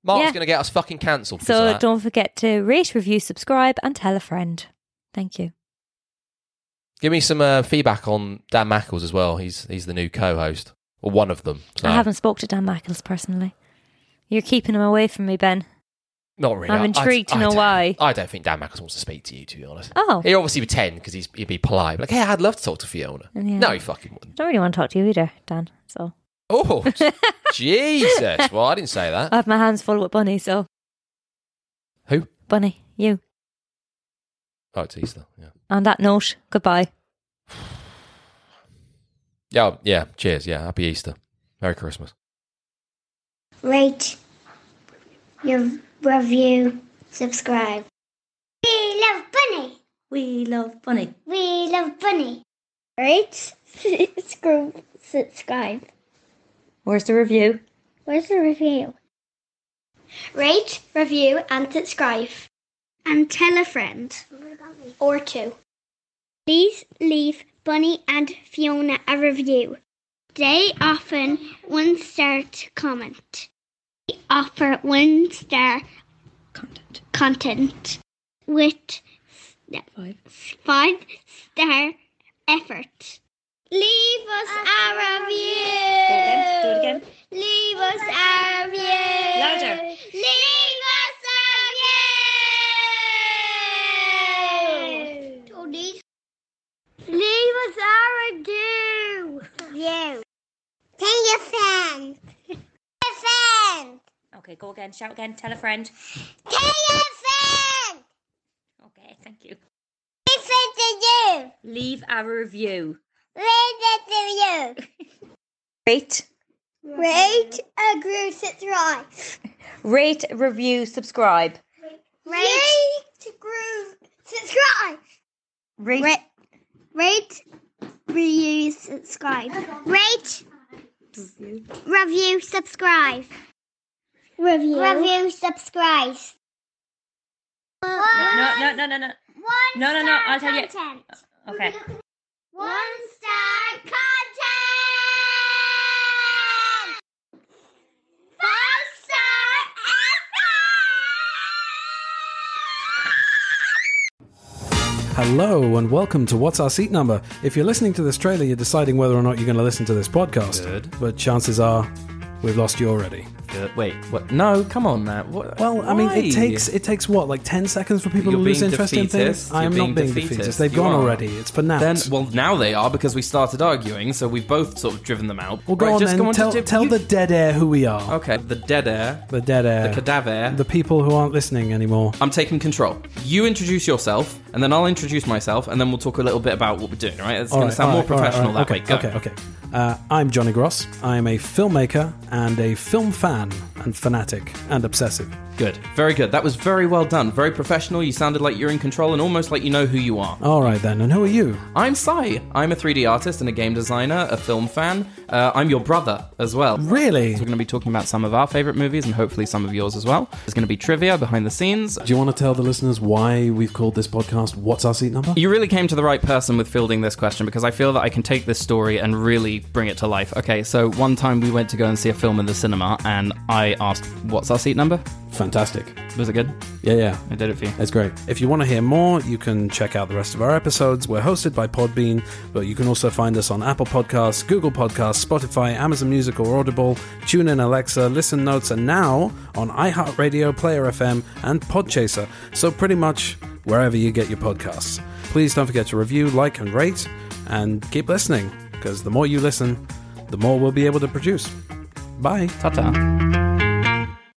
Mark's Yeah. going to get us fucking cancelled. So that. don't forget to rate, review, subscribe, and tell a friend. Thank you. give me some uh, feedback on Dan Mackles as well. He's he's the new co-host or one of them. So. I haven't spoke to Dan Mackles personally. You're keeping him away from me, Ben. Not really. I'm I- I- intrigued to know don't- why. I don't think Dan Mackles wants to speak to you, to be honest. Oh, He obviously would tend because he's he'd be polite. Like, hey, I'd love to talk to Fiona. Yeah. No, he fucking wouldn't. I don't really want to talk to you either, Dan. So Oh, Jesus! Well, I didn't say that. I have my hands full with Bunny. So Who? Bunny, you. Oh, it's Easter. Yeah. On that note, goodbye. Yeah, yeah. Cheers. Yeah. Happy Easter. Merry Christmas. rate, your review, subscribe. We love Bunny. We love Bunny. We love Bunny. Rate, screw, subscribe. Where's the review? Where's the review? Rate, review, and subscribe. And tell a friend. Or two. Please leave Bunny and Fiona a review. They often one star to comment. We offer one star Content. content with Five. five star effort. Leave us a ah. review. Do it again, do it again. Leave us a review. Louder. Leave us a review. Tony. Leave us a review. Review. Tell your friends. Tell your friends. Okay, go again. Shout again. Tell a friend. Tell your friends. Okay, thank you. Listen to you. Leave a review. Listen to you. Rate, Rate, agree, subscribe. rate, review, subscribe. Rate, agree, subscribe. Rate. Rate, rate, review, subscribe. Rate, review, subscribe. Review, review, subscribe. No, no, no, no, no. One No, no, no, I'll tell you. Uh, okay. One star content. Five Hello and welcome to What's Our Seat Number. If you're listening to this trailer, you're deciding whether or not you're going to listen to this podcast. Good. But chances are we've lost you already. Good. Wait. What? No. Come on, Matt. What? Well, I mean, why? it takes it takes what, like ten seconds for people You're to lose being interest in defeatist. things. I am You're not being defeatist. defeatist. They've You gone are. already. It's for now. Then, well, now they are because we started arguing, so we've both sort of driven them out. well, go Right, on just then. go on tell do- tell you- the dead air who we are. Okay, the dead air, The dead air. the cadaver. The people who aren't listening anymore. I'm taking control. You introduce yourself, and then I'll introduce myself, and then we'll talk a little bit about what we're doing. Right? It's All going right, to sound all more right, all right, professional all right. that way. okay, Go. Okay, okay. Uh, I'm Johnny Gross. I'm a filmmaker and a film fan and fanatic and obsessive. Good. Very good. That was very well done. Very professional. You sounded like you're in control and almost like you know who you are. All right then. And who are you? I'm Sai. I'm a 3D artist and a game designer, a film fan. Uh, I'm your brother as well. Really? We're going to be talking about some of our favorite movies and hopefully some of yours as well. There's going to be trivia behind the scenes. Do you want to tell the listeners why we've called this podcast What's Our Seat Number? You really came to the right person with fielding this question because I feel that I can take this story and really bring it to life. Okay, so one time we went to go and see a film in the cinema and I asked, What's our seat number? Fantastic. Was it good? Yeah, yeah. I did it for you. It's great. If you want to hear more, you can check out the rest of our episodes. We're hosted by Podbean, but you can also find us on Apple Podcasts, Google Podcasts, Spotify, Amazon Music or Audible, TuneIn Alexa, Listen Notes, and now on iHeartRadio, Player FM, and Podchaser. So pretty much wherever you get your podcasts. Please don't forget to review, like, and rate, and keep listening, because the more you listen, the more we'll be able to produce. Bye. Ta ta.